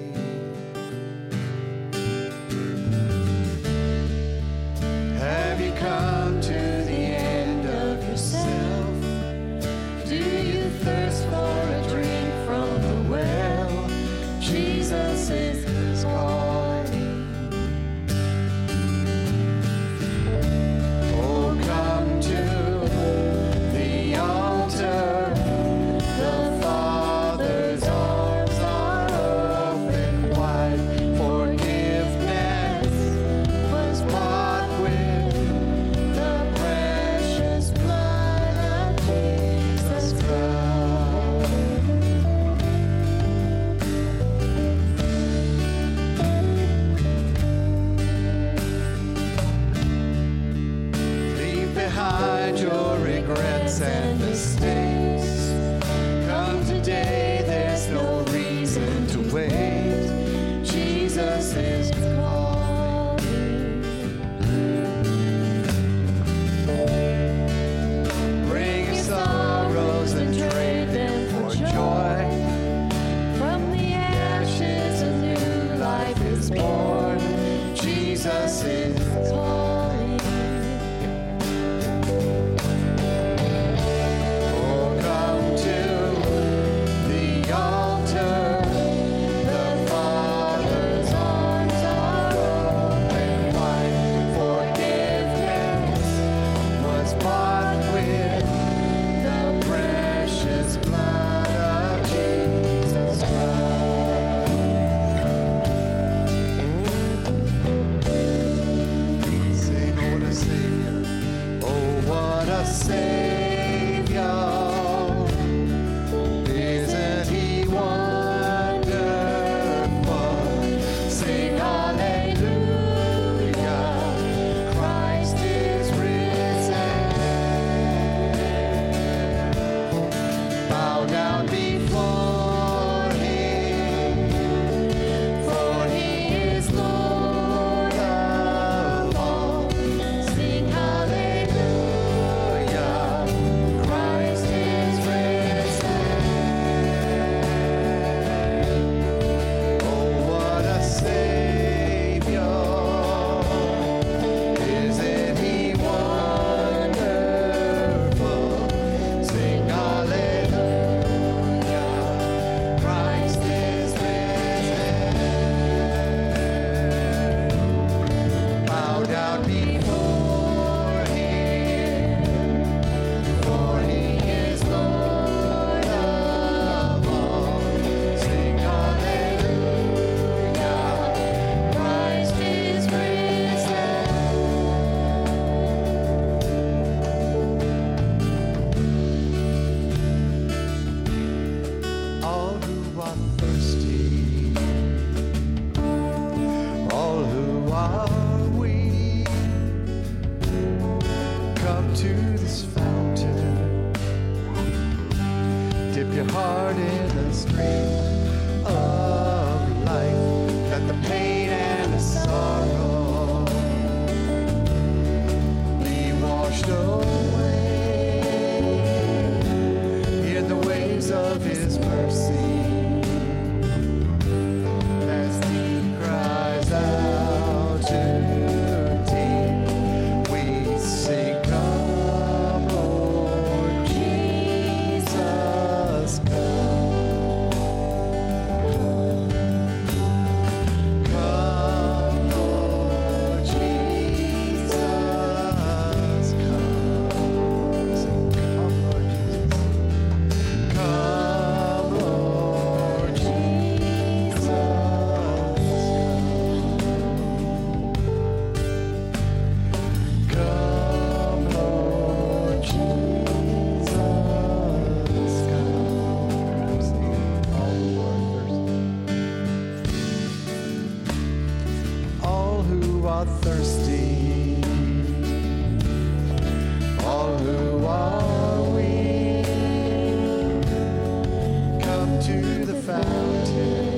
The fountain.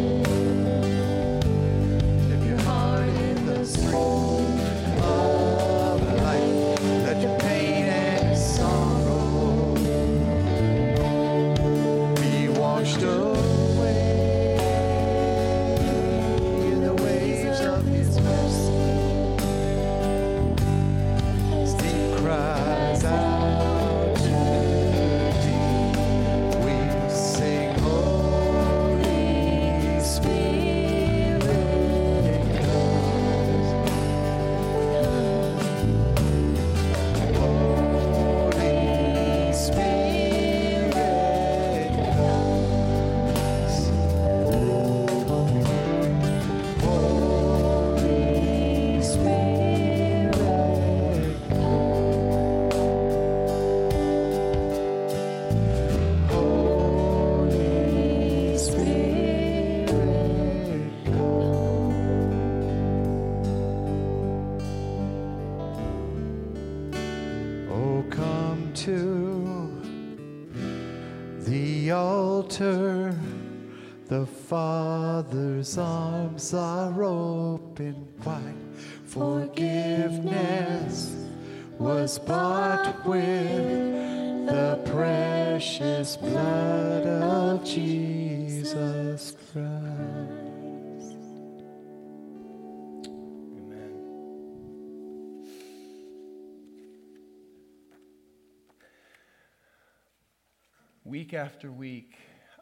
Week after week,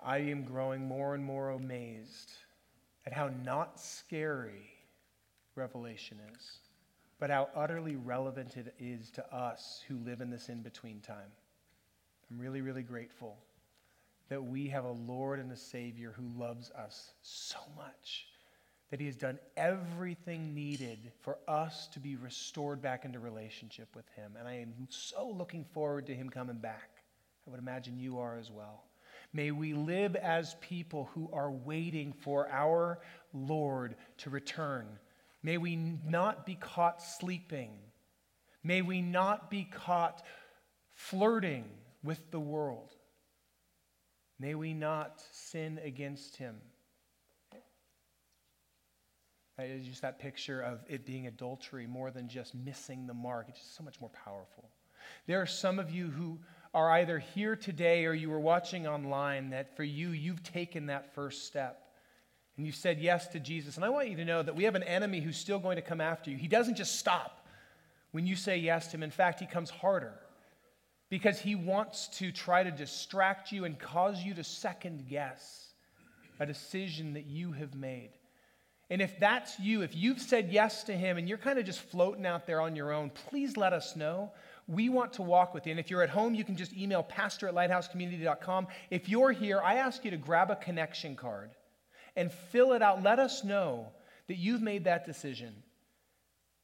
I am growing more and more amazed at how not scary Revelation is, but how utterly relevant it is to us who live in this in between time. I'm really, really grateful that we have a Lord and a Savior who loves us so much that He has done everything needed for us to be restored back into relationship with Him. And I am so looking forward to Him coming back. I would imagine you are as well. May we live as people who are waiting for our Lord to return. May we not be caught sleeping. May we not be caught flirting with the world. May we not sin against him. That is just that picture of it being adultery more than just missing the mark. It's just so much more powerful. There are some of you who are either here today or you were watching online that for you, you've taken that first step and you said yes to Jesus. And I want you to know that we have an enemy who's still going to come after you. He doesn't just stop when you say yes to him, in fact, he comes harder because he wants to try to distract you and cause you to second guess a decision that you have made. And if that's you, if you've said yes to him and you're kind of just floating out there on your own, please let us know. We want to walk with you. And if you're at home, you can just email pastor at lighthousecommunity.com. If you're here, I ask you to grab a connection card and fill it out. Let us know that you've made that decision.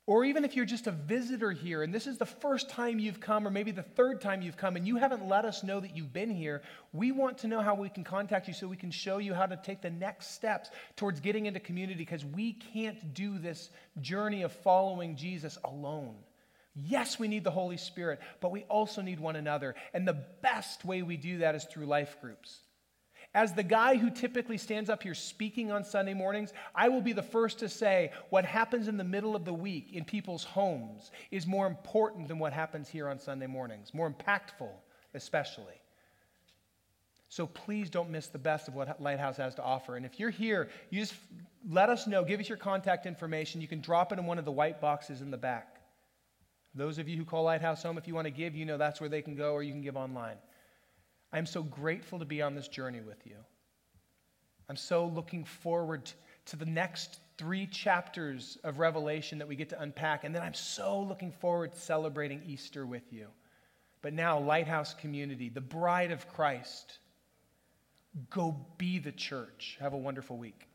Or even if you're just a visitor here and this is the first time you've come, or maybe the third time you've come, and you haven't let us know that you've been here, we want to know how we can contact you so we can show you how to take the next steps towards getting into community because we can't do this journey of following Jesus alone. Yes, we need the Holy Spirit, but we also need one another. And the best way we do that is through life groups. As the guy who typically stands up here speaking on Sunday mornings, I will be the first to say what happens in the middle of the week in people's homes is more important than what happens here on Sunday mornings, more impactful, especially. So please don't miss the best of what Lighthouse has to offer. And if you're here, you just let us know. Give us your contact information. You can drop it in one of the white boxes in the back. Those of you who call Lighthouse home, if you want to give, you know that's where they can go, or you can give online. I'm so grateful to be on this journey with you. I'm so looking forward to the next three chapters of Revelation that we get to unpack. And then I'm so looking forward to celebrating Easter with you. But now, Lighthouse Community, the bride of Christ, go be the church. Have a wonderful week.